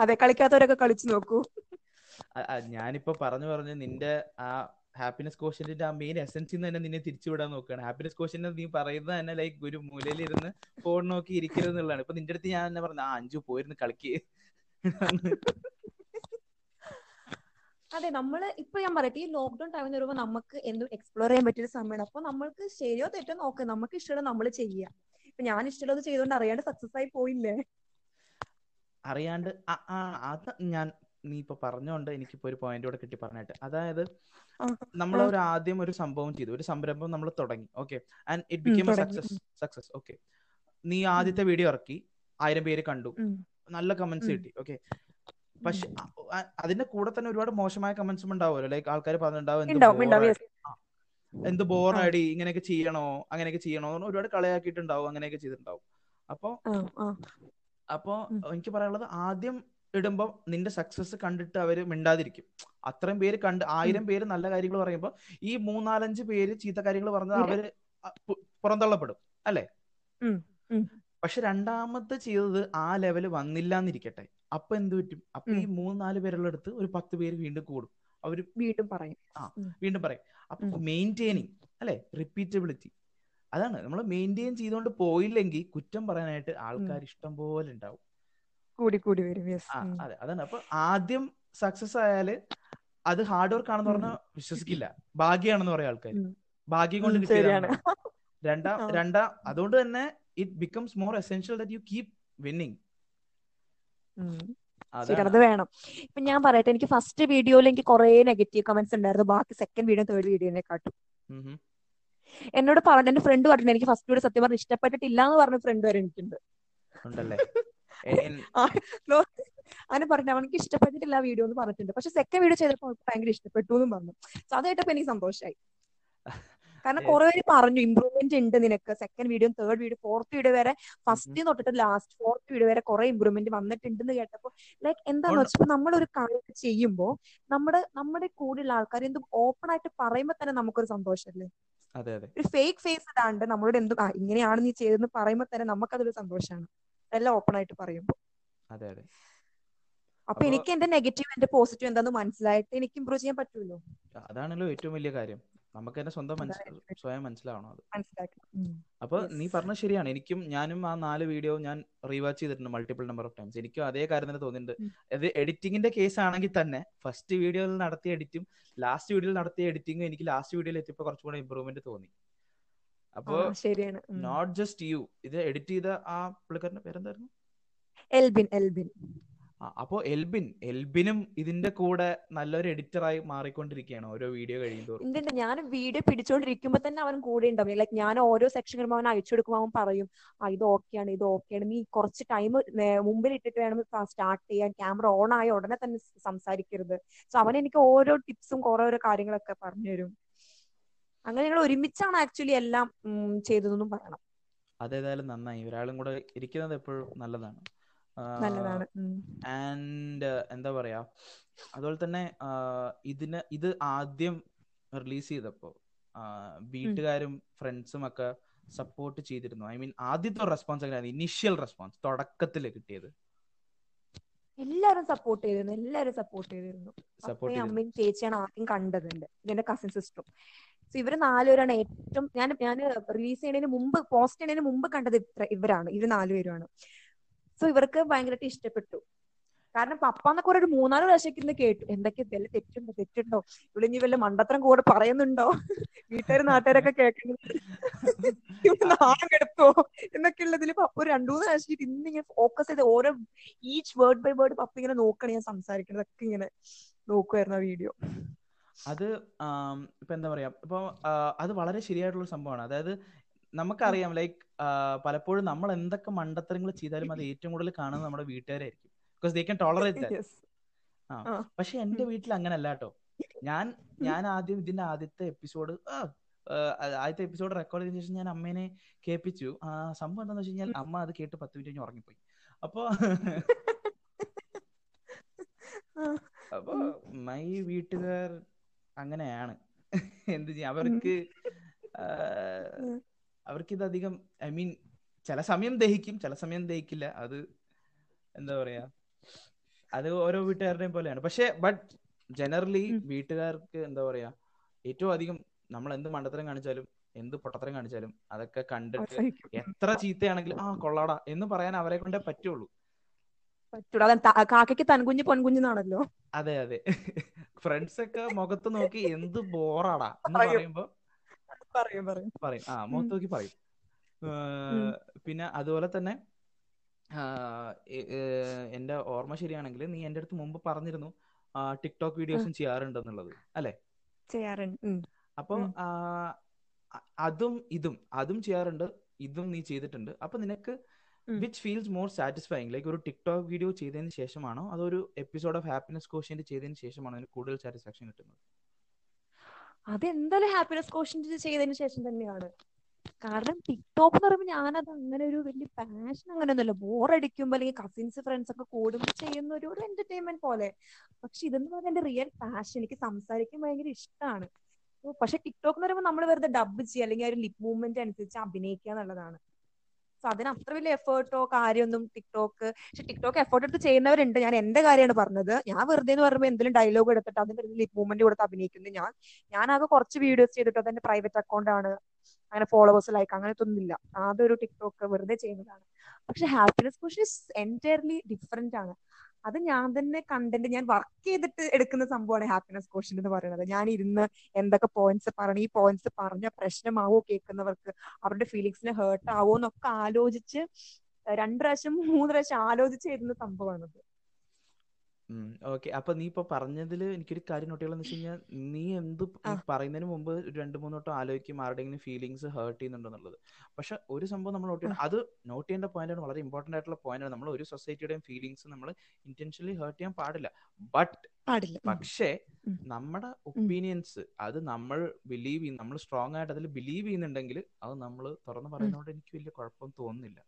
അതെ കളിക്കാത്തവരൊക്കെ കളിച്ചു നോക്കൂ. ഞാനിപ്പോ പറഞ്ഞു പറഞ്ഞു നിന്റെ ആ ഹാപ്പിനെസ് കോഷ്യന്റിന്റെ ആ മെയിൻ എസൻസിൽ തന്നെ നിന്നെ തിരിച്ചുവിടാൻ നോക്കുകയാണ് ഹാപ്പിനെസ് കോഷ്യന്റ് നീ പറയുന്നത് തന്നെ ലൈക്ക് ഒരു മൂലയിലിരുന്ന് ഫോൺ നോക്കി ഇരിക്കരുത് എന്നുള്ളതാണ്. ഇപ്പൊ നിന്റെ അടുത്ത് ഞാൻ തന്നെ പറഞ്ഞു ആ അഞ്ചു പോയിരുന്ന് കളിക്ക്. അതെ നമ്മൾ ഇപ്പൊ ഞാൻ പറയട്ടെ ഈ ലോക്ക്ഡൌൺ ടൈമിൽ വരുമ്പോൾ നമുക്ക് എന്തും എക്സ്പ്ലോർ ചെയ്യാൻ പറ്റിയൊരു സമയമാണ് അപ്പൊ നമ്മൾക്ക് ശരിയോ തെറ്റോ നോക്കുക നമുക്ക് ഇഷ്ടമുള്ള നമ്മൾ ചെയ്യുക ഇപ്പൊ ഞാൻ ഇഷ്ടമുള്ളത് ചെയ്തുകൊണ്ട് അറിയാണ്ട് സക്സസ് ആയി പോയില്ലേ? അറിയാണ്ട് അത് ഞാൻ നീ ഇപ്പൊ പറഞ്ഞോണ്ട് എനിക്കിപ്പോ ഒരു പോയിന്റ് കൂടെ കിട്ടി പറഞ്ഞിട്ട്. അതായത് നമ്മൾ ഒരു ആദ്യം ഒരു സംഭവം ചെയ്തു. ഒരു സംരംഭം നമ്മൾ തുടങ്ങി. Okay and it became. Success success okay നീ ആദ്യത്തെ വീഡിയോ ഇറക്കി. ആയിരം പേര് കണ്ടു. നല്ല കമന്റ്സ് കിട്ടി. ഓക്കെ പക്ഷെ അതിന്റെ കൂടെ തന്നെ ഒരുപാട് മോശമായ കമന്റ്സും ഉണ്ടാവുമല്ലോ. ലൈക്ക് ആൾക്കാർ പറഞ്ഞിട്ടുണ്ടാവും എന്ത്. ബോറാടി ഇങ്ങനെയൊക്കെ ചെയ്യണോ? അങ്ങനെയൊക്കെ ചെയ്യണോ? ഒരുപാട് കളിയാക്കിയിട്ടുണ്ടാവും. അങ്ങനെയൊക്കെ ചെയ്തിട്ടുണ്ടാവും. അപ്പൊ. അപ്പൊ. എനിക്ക് പറയാനുള്ളത് ആദ്യം ഇടുമ്പോ നിന്റെ സക്സസ് കണ്ടിട്ട് അവർ മിണ്ടാതിരിക്കും. അത്രയും പേര് കണ്ട് ആയിരം പേര് നല്ല കാര്യങ്ങൾ പറയുമ്പോൾ ഈ മൂന്നാലഞ്ച് പേര് ചീത്ത കാര്യങ്ങൾ പറഞ്ഞാൽ അവർ പുറന്തള്ളപ്പെടും. അല്ലെ. പക്ഷെ രണ്ടാമത്തെ ചെയ്തത് ആ ലെവൽ വന്നില്ല എന്നിരിക്കട്ടെ അപ്പൊ എന്ത് പറ്റും? അപ്പൊ ഈ. മൂന്ന് നാല് പേരുള്ള അടുത്ത് ഒരു പത്ത് പേര് വീണ്ടും കൂടും. അവർ വീണ്ടും പറയും. ആ വീണ്ടും പറയും. അപ്പൊ. മെയിന്റെയിനിങ് അല്ലെ? റിപ്പീറ്റബിലിറ്റി അതാണ്. നമ്മൾ മെയിന്റെയിൻ ചെയ്തുകൊണ്ട് പോയില്ലെങ്കിൽ കുറ്റം പറയാനായിട്ട് ആൾക്കാർ ഇഷ്ടം പോലെ ഉണ്ടാവും കൂടി കൂടി വരും. അതെ അതാണ്. അപ്പൊ ആദ്യം സക്സസ് ആയാൽ അത് ഹാർഡ് വർക്ക് ആണെന്ന്. പറഞ്ഞാൽ വിശ്വസിക്കില്ല. ഭാഗ്യാണെന്ന് പറയാം ആൾക്കാർ. ഭാഗ്യം കൊണ്ട് കിട്ടിയതാണ്. രണ്ടാം രണ്ടാം അതുകൊണ്ട് തന്നെ it becomes more essential that you keep winning അത് വേണം. ഇപ്പൊ ഞാൻ പറയട്ടെ എനിക്ക് ഫസ്റ്റ് വീഡിയോയിൽ എനിക്ക് കുറെ നെഗറ്റീവ് കമന്റ്സ് ഉണ്ടായിരുന്നു. ബാക്കി സെക്കൻഡ് വീഡിയോ തേർഡ് വീഡിയോനെ കാട്ടും എന്നോട് പറഞ്ഞു എന്റെ ഫ്രണ്ട് പറഞ്ഞിട്ടുണ്ട് എനിക്ക് ഫസ്റ്റ് വീഡിയോ സത്യം പറഞ്ഞു ഇഷ്ടപ്പെട്ടിട്ടില്ല എന്ന് പറഞ്ഞ ഫ്രണ്ട് വരെ എനിക്കുണ്ട്. അങ്ങനെ പറഞ്ഞു അവനക്ക് ഇഷ്ടപ്പെട്ടിട്ടില്ല വീഡിയോ എന്ന് പറഞ്ഞിട്ടുണ്ട്. പക്ഷെ സെക്കൻഡ് വീഡിയോ ചെയ്തപ്പോൾ അവൾക്ക് ഭയങ്കര ഇഷ്ടപ്പെട്ടു എന്നും പറഞ്ഞു. സോ അത് കേട്ടപ്പോ എനിക്ക് സന്തോഷമായി കാരണം. കുറെ പേര് പറഞ്ഞു ഇമ്പ്രൂവ്മെന്റ് ഉണ്ട് നിനക്ക്. Second video third video fourth video വരെ ഫസ്റ്റ് തൊട്ടിട്ട് ലാസ്റ്റ് ഫോർത്ത് വീഡിയോ വരെ കുറെ ഇമ്പ്രൂവ്മെന്റ് വന്നിട്ടുണ്ടെന്ന് കേട്ടപ്പോ ലൈക്ക് എന്താന്ന് വെച്ചാൽ വെച്ചപ്പോ നമ്മളൊരു കാര്യം ചെയ്യുമ്പോൾ നമ്മുടെ നമ്മുടെ കൂടെയുള്ള ആൾക്കാർ എന്തും ഓപ്പൺ ആയിട്ട് പറയുമ്പോൾ തന്നെ നമുക്കൊരു സന്തോഷമല്ലേ അതെ അതെ. ഒരു ഫേക്ക് ഫേസ് ഇടാണ്ട് നമ്മളോട് എന്തും ഇങ്ങനെയാണ് നീ ചെയ്തെന്ന് പറയുമ്പോൾ തന്നെ നമുക്കതൊരു സന്തോഷമാണ് എല്ലാം ഓപ്പൺ ആയിട്ട് പറയുമ്പോൾ അതെ അതെ. അപ്പൊ എനിക്ക് എന്റെ നെഗറ്റീവ് എന്റെ പോസിറ്റീവ് എന്താന്ന് മനസ്സിലായിട്ട് എനിക്ക് ഇമ്പ്രൂവ് ചെയ്യാൻ പറ്റുമല്ലോ? അതാണല്ലോ ഏറ്റവും വലിയ കാര്യം. നമുക്ക് തന്നെ സ്വന്തം സ്വയം മനസ്സിലാവണം അത്. അപ്പൊ നീ പറഞ്ഞ ശരിയാണ്. എനിക്കും ഞാനും ആ നാല് വീഡിയോ ഞാൻ റീവാച്ച് ചെയ്തിട്ടുണ്ട് മൾട്ടിപ്പിൾ നമ്പർ ഓഫ് ടൈംസ് എനിക്കും അതേ കാര്യം തന്നെ തോന്നിയിട്ടുണ്ട്. അത് എഡിറ്റിംഗിന്റെ കേസ് ആണെങ്കിൽ തന്നെ ഫസ്റ്റ് വീഡിയോയിൽ നടത്തിയ എഡിറ്റും ലാസ്റ്റ് വീഡിയോയിൽ നടത്തിയ എഡിറ്റിംഗും എനിക്ക് ലാസ്റ്റ് വീഡിയോയിൽ എത്തിയപ്പോൾ കുറച്ചുകൂടെ ഇമ്പ്രൂവ്മെന്റ് തോന്നി. അപ്പോ. നോട്ട് ജസ്റ്റ് യു ഇത് എഡിറ്റ് ചെയ്ത ആ പുള്ളിക്കാരന്റെ പേരെന്തായിരുന്നു? എൽബിൻ എൽബിൻ. അപ്പോ എൽബിൻ എൽബിനും ഇതിന്റെ കൂടെ നല്ലൊരു എഡിറ്ററായി മാറിക്കൊണ്ടിരിക്കുകയാണ് ഓരോ വീഡിയോ കഴിയുമ്പോൾ ഞാൻ വീഡിയോ പിടിച്ചോണ്ടിരിക്കുമ്പോ തന്നെ അവൻ കൂടെ ഉണ്ടാവും. ലൈക് ഞാൻ ഓരോ സെക്ഷൻ വരുമ്പോൾ അവൻ അയച്ചു കൊടുക്കുമ്പോൾ അവൻ പറയും ആ ഇത് ഓക്കെയാണ് ഇത് ഓക്കെയാണ് നീ കുറച്ച് ടൈം മുമ്പിൽ ഇട്ടിട്ട് വേണം സ്റ്റാർട്ട് ചെയ്യാൻ. ക്യാമറ ഓൺ ആയ ഉടനെ തന്നെ സംസാരിക്കരുത്. സോ അവൻ എനിക്ക് ഓരോ ടിപ്സും ഓരോരോ ഓരോ കാര്യങ്ങളൊക്കെ പറഞ്ഞു തരും. അങ്ങനെ ഞങ്ങൾ ഒരുമിച്ചാണ് ആക്ച്വലി എല്ലാം ചെയ്തതെന്നും പറയണം. അതേതായാലും നന്നായി. ഒരാളും കൂടെ ഇരിക്കുന്നത് എപ്പോഴും നല്ലതാണ്. നല്ലതാണ്. ആൻഡ് എന്താ പറയാ അതുപോലെ തന്നെ ഇതിന് ഇത് ആദ്യം റിലീസ് ചെയ്തപ്പോ വീട്ടുകാരും ഫ്രണ്ട്സും ഒക്കെ സപ്പോർട്ട് ചെയ്തിരുന്നു. ഐ മീൻ ആദ്യത്തെ റെസ്പോൺസ് എങ്ങനെയാണ് ഇനിഷ്യൽ റെസ്പോൺസ് തുടക്കത്തിൽ കിട്ടിയത്. എല്ലാരും സപ്പോർട്ട് ചെയ്തിരുന്നു. എല്ലാരും സപ്പോർട്ട് ചെയ്തിരുന്നു. അമ്മയും ചേച്ചിയാണ് ആദ്യം കണ്ടതുണ്ട് എന്റെ കസിൻ സിസ്റ്ററും സോ ഇവർ നാലുപേരാണ് ഏറ്റവും ഞാൻ ഞാൻ റിലീസ് ചെയ്യുന്നതിന് മുമ്പ് പോസ്റ്റ് ചെയ്യുന്നതിന് മുമ്പ് കണ്ടത് ഇത്ര ഇവരാണ്. ഇവർ നാലുപേരുമാണ്. സോ ഇവർക്ക് ഭയങ്കരമായിട്ട് ഇഷ്ടപ്പെട്ടു. കാരണം പപ്പ എന്നൊക്കെ ഒരു മൂന്നാൽ പ്രാവശ്യം ഇന്ന് കേട്ടു. എന്തൊക്കെ വല്ല തെറ്റുണ്ടോ? തെറ്റുണ്ടോ? ഇവിടെ ഇനി വല്ല മണ്ടത്തരം കൂടെ പറയുന്നുണ്ടോ? വീട്ടുകാരും നാട്ടുകാരൊക്കെ കേൾക്കുന്നത്. എന്നൊക്കെ ഉള്ളതിൽ പപ്പ ഒരു രണ്ടു മൂന്ന് പ്രാവശ്യം ഇന്നിങ്ങനെ ഫോക്കസ് ചെയ്ത് ഓരോ ഈച്ച് വേർഡ് ബൈ വേർഡ് പപ്പ ഇങ്ങനെ നോക്കണം ഞാൻ സംസാരിക്കണതൊക്കെ ഇങ്ങനെ നോക്കുമായിരുന്നു ആ വീഡിയോ അത് ഇപ്പൊ എന്താ പറയാ ഇപ്പൊ അത് വളരെ ശരിയായിട്ടുള്ള ഒരു സംഭവമാണ് അതായത് നമുക്കറിയാം ലൈക്ക് പലപ്പോഴും നമ്മൾ എന്തൊക്കെ മണ്ടത്തരങ്ങൾ ചെയ്താലും അത് ഏറ്റവും കൂടുതൽ കാണുന്നത് നമ്മുടെ വീട്ടുകാരായിരിക്കും ബിക്കോസ് ദേ ക്യാൻ ടോളറേറ്റ് ആ. പക്ഷെ എന്റെ വീട്ടിൽ അങ്ങനല്ല കേട്ടോ. ഞാൻ ഞാൻ ആദ്യം ഇതിന്റെ ആദ്യത്തെ എപ്പിസോഡ് ആദ്യത്തെ എപ്പിസോഡ് റെക്കോർഡ് ചെയ്തതിനു ശേഷം ഞാൻ അമ്മേനെ കേൾപ്പിച്ചു. ആ സംഭവം എന്താണെന്ന് വെച്ച് കഴിഞ്ഞാൽ അമ്മ അത് കേട്ട് പത്ത് മിനിറ്റ് കഴിഞ്ഞ് ഉറങ്ങിപ്പോയി. അപ്പോ. അപ്പൊ മൈ വീട്ടുകാർ അങ്ങനെയാണ്. എന്ത് ചെയ്യാം? അവർക്ക്. അവർക്ക് ഇതധികം ഐ മീൻ ചില സമയം ദഹിക്കും ചില സമയം ദഹിക്കില്ല. അത് എന്താ പറയാ? അത് ഓരോ വീട്ടുകാരുടെയും പോലെയാണ്. പക്ഷെ ബട്ട് ജനറലി വീട്ടുകാർക്ക് എന്താ പറയാ? ഏറ്റവും അധികം നമ്മൾ എന്ത് മണ്ടത്തരം കാണിച്ചാലും എന്ത് പൊട്ടത്തരം കാണിച്ചാലും അതൊക്കെ കണ്ടിട്ട്. എത്ര ചീത്തയാണെങ്കിലും ആ കൊള്ളാടാ എന്ന് പറയാൻ അവരെ കൊണ്ടേ പറ്റുള്ളൂ. കാക്കയ്ക്ക് തൻകുഞ്ഞ് പൊൻകുഞ്ഞെന്നാണല്ലോ അതെ അതെ. ഫ്രണ്ട്സ് ഒക്കെ മുഖത്ത് നോക്കി എന്ത് ബോറാടാ എന്ന് പറയും. പറയുമ്പോ പറയും പറയും. പറയും. ആ മുഖത്ത് നോക്കി പറയും. പിന്നെ അതുപോലെ തന്നെ എന്റെ ഓർമ്മ ശരിയാണെങ്കിൽ നീ എന്റെ അടുത്ത് മുമ്പ് പറഞ്ഞിരുന്നു ടിക്ടോക്ക് വീഡിയോസും ചെയ്യാറുണ്ടെന്നുള്ളത് അല്ലെ? ചെയ്യാറുണ്ട്. അപ്പം അതും ഇതും അതും ചെയ്യാറുണ്ട് ഇതും നീ ചെയ്തിട്ടുണ്ട്. അപ്പൊ നിനക്ക്. Which feels more satisfying like ഒരു ടിക്ടോക്ക് വീഡിയോ ചെയ്തതിന് ശേഷമാണോ? അതോ ഒരു എപ്പിസോഡ് ഓഫ് ഹാപ്പിനെസ് കോഷ്യന്റ് ചെയ്തതിന് ശേഷമാണോ അതിന് കൂടുതൽ സാറ്റിസ്ഫാക്ഷൻ കിട്ടുന്നത്? അതെന്തായാലും ഹാപ്പിനെസ് കോഷ്യന്റ് ചെയ്തതിന് ശേഷം തന്നെയാണ്. കാരണം ടിക്ടോക്ക് എന്ന് പറയുമ്പോൾ ഞാനത് അങ്ങനെ ഒരു വലിയ പാഷൻ അങ്ങനെ ഒന്നുമില്ല. ബോറടിക്കുമ്പോൾ അല്ലെങ്കിൽ കസിൻസ് ഫ്രണ്ട്സ് ഒക്കെ കൂടുമ്പോൾ ചെയ്യുന്ന ഒരു ഒരു എന്റർടൈൻമെന്റ് പോലെ. പക്ഷെ ഇതെന്ന് പറഞ്ഞാൽ എന്റെ റിയൽ പാഷൻ എനിക്ക് സംസാരിക്കാൻ ഭയങ്കര ഇഷ്ടമാണ് പക്ഷെ ടിക്ടോക്ക് എന്ന് പറയുമ്പോൾ നമ്മൾ വെറുതെ ഡബ് ചെയ്യുക അല്ലെങ്കിൽ ആ ഒരു ലിപ് മൂവ്മെന്റ് അനുസരിച്ച് അഭിനയിക്കുക എന്നുള്ളതാണ്. സോ അതിന് അത്ര വലിയ എഫേർട്ടോ കാര്യമൊന്നും ടിക്ടോക്ക് പക്ഷെ ടിക്ടോക്ക് എഫേർട്ട് എടുത്ത് ചെയ്യുന്നവരുണ്ട്. ഞാൻ എന്റെ കാര്യമാണ് പറഞ്ഞത്. ഞാൻ വെറുതെ എന്ന് പറയുമ്പോൾ എന്തെങ്കിലും ഡയലോഗ് എടുത്തിട്ട് അതിന്റെ ലിപ് മൂവ്മെന്റ് കൊടുത്ത് അഭിനയിക്കുന്നു. ഞാൻ ഞാൻ ആകെ കുറച്ച് വീഡിയോസ് ചെയ്തിട്ട് അതെന്റെ പ്രൈവറ്റ് അക്കൗണ്ട് ആണ്. അങ്ങനെ ഫോളോവേഴ്സ് ലൈക്ക് അങ്ങനത്തെ ഒന്നുമില്ല അതൊരു ടിക്ടോക്ക് വെറുതെ ചെയ്യുന്നതാണ്. പക്ഷെ ഹാപ്പിനെസ് ക്വസ്റ്റൻ എന്റയർലി ഡിഫറെന്റ് ആണ്. അത് ഞാൻ തന്നെ കണ്ടന്റ് ഞാൻ വർക്ക് ചെയ്തിട്ട് എടുക്കുന്ന സംഭവമാണ് ഹാപ്പിനെസ് ക്വസ്റ്റൻ എന്ന് പറയുന്നത്. ഞാൻ ഇരുന്ന് എന്തൊക്കെ പോയിന്റ്സ് പറഞ്ഞു ഈ പോയിന്റ്സ് പറഞ്ഞ പ്രശ്നമാവോ കേൾക്കുന്നവർക്ക് അവരുടെ ഫീലിങ്സിനെ ഹേർട്ട് ആവോ എന്നൊക്കെ ആലോചിച്ച് രണ്ടു പ്രാവശ്യം മൂന്ന് പ്രാവശ്യം ആലോചിച്ച് എഴുതുന്ന സംഭവമാണത് ഓക്കെ. അപ്പൊ നീ ഇപ്പൊ പറഞ്ഞതിൽ എനിക്കൊരു കാര്യം നോട്ട് വെച്ച് കഴിഞ്ഞാൽ നീ എന്ത് പറയുന്നതിന് മുമ്പ് രണ്ടു മൂന്ന് വട്ടം ആലോചിക്കും ആരുടെയെങ്കിലും ഫീലിങ്സ് ഹേർട്ട് ചെയ്യുന്നുണ്ടെന്നുള്ളത് പക്ഷെ ഒരു സംഭവം നമ്മൾ നോട്ട് ചെയ്യണം. അത് നോട്ട് ചെയ്യേണ്ട പോയിന്റ് ആണ്. വളരെ ഇമ്പോർട്ടന്റ് ആയിട്ടുള്ള പോയിന്റ് ആണ്. നമ്മൾ ഒരു സൊസൈറ്റിയുടെയും ഫീലിങ്സ് നമ്മൾ ഇന്റൻഷനലി ഹേർട്ട് ചെയ്യാൻ പാടില്ല. ബട്ട് പാടില്ല. പക്ഷേ നമ്മുടെ ഒപ്പീനിയൻസ് അത് നമ്മൾ ബിലീവ് ചെയ്യുന്ന നമ്മൾ സ്ട്രോങ് ആയിട്ട് അതിൽ ബിലീവ് ചെയ്യുന്നുണ്ടെങ്കിൽ അത് നമ്മൾ തുറന്നു പറയുന്നതുകൊണ്ട് എനിക്ക് വലിയ കുഴപ്പം തോന്നുന്നില്ല.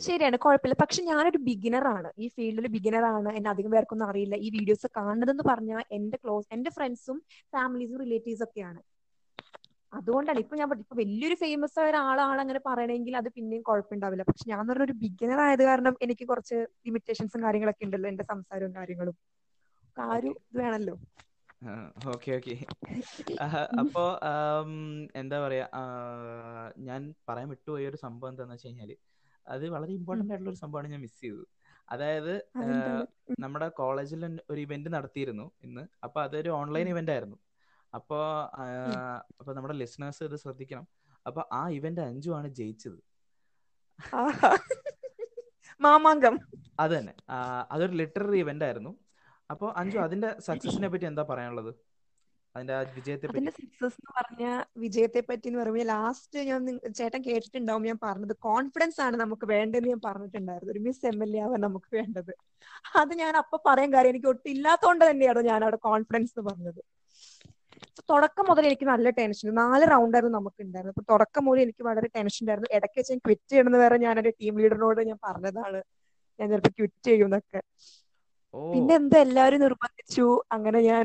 ശരിയാണ് കുഴപ്പമില്ല. പക്ഷെ ഞാനൊരു ബിഗിനർ ആണ്. ഈ ഫീൽഡിൽ ബിഗിനർ ആണ്. എന്നെ അധികം പേർക്കൊന്നും അറിയില്ല. ഈ വീഡിയോസ് കാണുന്നതെന്ന് പറഞ്ഞാൽ എന്റെ ക്ലോസ് എന്റെ ഫ്രണ്ട്സും ഫാമിലീസും റിലേറ്റീവ്സ് ഒക്കെയാണ് അതുകൊണ്ടാണ് ഇപ്പൊ ഞാൻ ഇപ്പൊ വലിയൊരു ഫേമസ് ആയ ഒരാളാണ് അങ്ങനെ പറയണമെങ്കിൽ അത് പിന്നെയും കുഴപ്പമുണ്ടാവില്ല. പക്ഷെ ഞാൻ പറഞ്ഞ ഒരു ബിഗിനർ ആയത് കാരണം എനിക്ക് കുറച്ച് ലിമിറ്റേഷൻസും കാര്യങ്ങളൊക്കെ ഉണ്ടല്ലോ എന്റെ സംസാരവും കാര്യങ്ങളും. ആ ഒരു ഇത് വേണല്ലോ. ഓക്കെ ഓക്കെ അപ്പോ എന്താ പറയാ ഞാൻ പറയാൻ വിട്ടുപോയ ഒരു സംഭവം എന്താന്ന് വെച്ച് കഴിഞ്ഞാൽ അത് വളരെ ഇമ്പോർട്ടന്റ് ആയിട്ടുള്ള ഒരു സംഭവമാണ് ഞാൻ മിസ് ചെയ്തത്. അതായത് നമ്മുടെ കോളേജിൽ ഒരു ഇവന്റ് നടത്തിയിരുന്നു ഇന്ന്. അപ്പൊ അതൊരു ഓൺലൈൻ. ഇവന്റ് ആയിരുന്നു. അപ്പോ അപ്പൊ നമ്മുടെ ലിസണേഴ്സ് ഇത് ശ്രദ്ധിക്കണം. അപ്പൊ ആ ഇവന്റ് അഞ്ചു ആണ് ജയിച്ചത്. മാമാങ്കം. അത് തന്നെ. അതൊരു ലിറ്റററി ഇവന്റ് ആയിരുന്നു. അപ്പോൾ അഞ്ചു അതിന്റെ സക്സസിനെ പറ്റി എന്താ പറയാനുള്ളത്? അതിന്റെ വിജയത്തെ അതിന്റെ സക്സസ് എന്ന് പറഞ്ഞ വിജയത്തെ പറ്റി എന്ന് പറയുമ്പോൾ ലാസ്റ്റ് ഞാൻ ചേട്ടൻ കേട്ടിട്ടുണ്ടാവും ഞാൻ പറഞ്ഞത്. കോൺഫിഡൻസ് ആണ് നമുക്ക് വേണ്ടതെന്ന് ഞാൻ പറഞ്ഞിട്ടുണ്ടായിരുന്നു. ഒരു മിസ് എം എൽ എ ആവാൻ നമുക്ക് വേണ്ടത്. അത് ഞാൻ അപ്പൊ പറയാൻ കാര്യം എനിക്ക് ഒട്ടും ഇല്ലാത്തതുകൊണ്ട് തന്നെയാണ് ഞാൻ അവിടെ കോൺഫിഡൻസ് എന്ന് പറഞ്ഞത്. തുടക്കം മുതൽ എനിക്ക് നല്ല ടെൻഷൻ നാല് റൗണ്ട് ആയിരുന്നു നമുക്ക് ഉണ്ടായിരുന്നു അപ്പൊ തുടക്കം മുതൽ എനിക്ക് വളരെ ടെൻഷൻ ഉണ്ടായിരുന്നു. ഇടയ്ക്ക് വെച്ച് ഞാൻ ക്വിറ്റ് ചെയ്യണമെന്ന് വരെ ഞാൻ എന്റെ ടീം ലീഡറിനോട് ഞാൻ പറഞ്ഞതാണ്. ഞാൻ ചിലപ്പോൾ ക്വിറ്റ് ചെയ്യുന്നൊക്കെ പിന്നെ എന്താ എല്ലാവരും നിർബന്ധിച്ചു. അങ്ങനെ ഞാൻ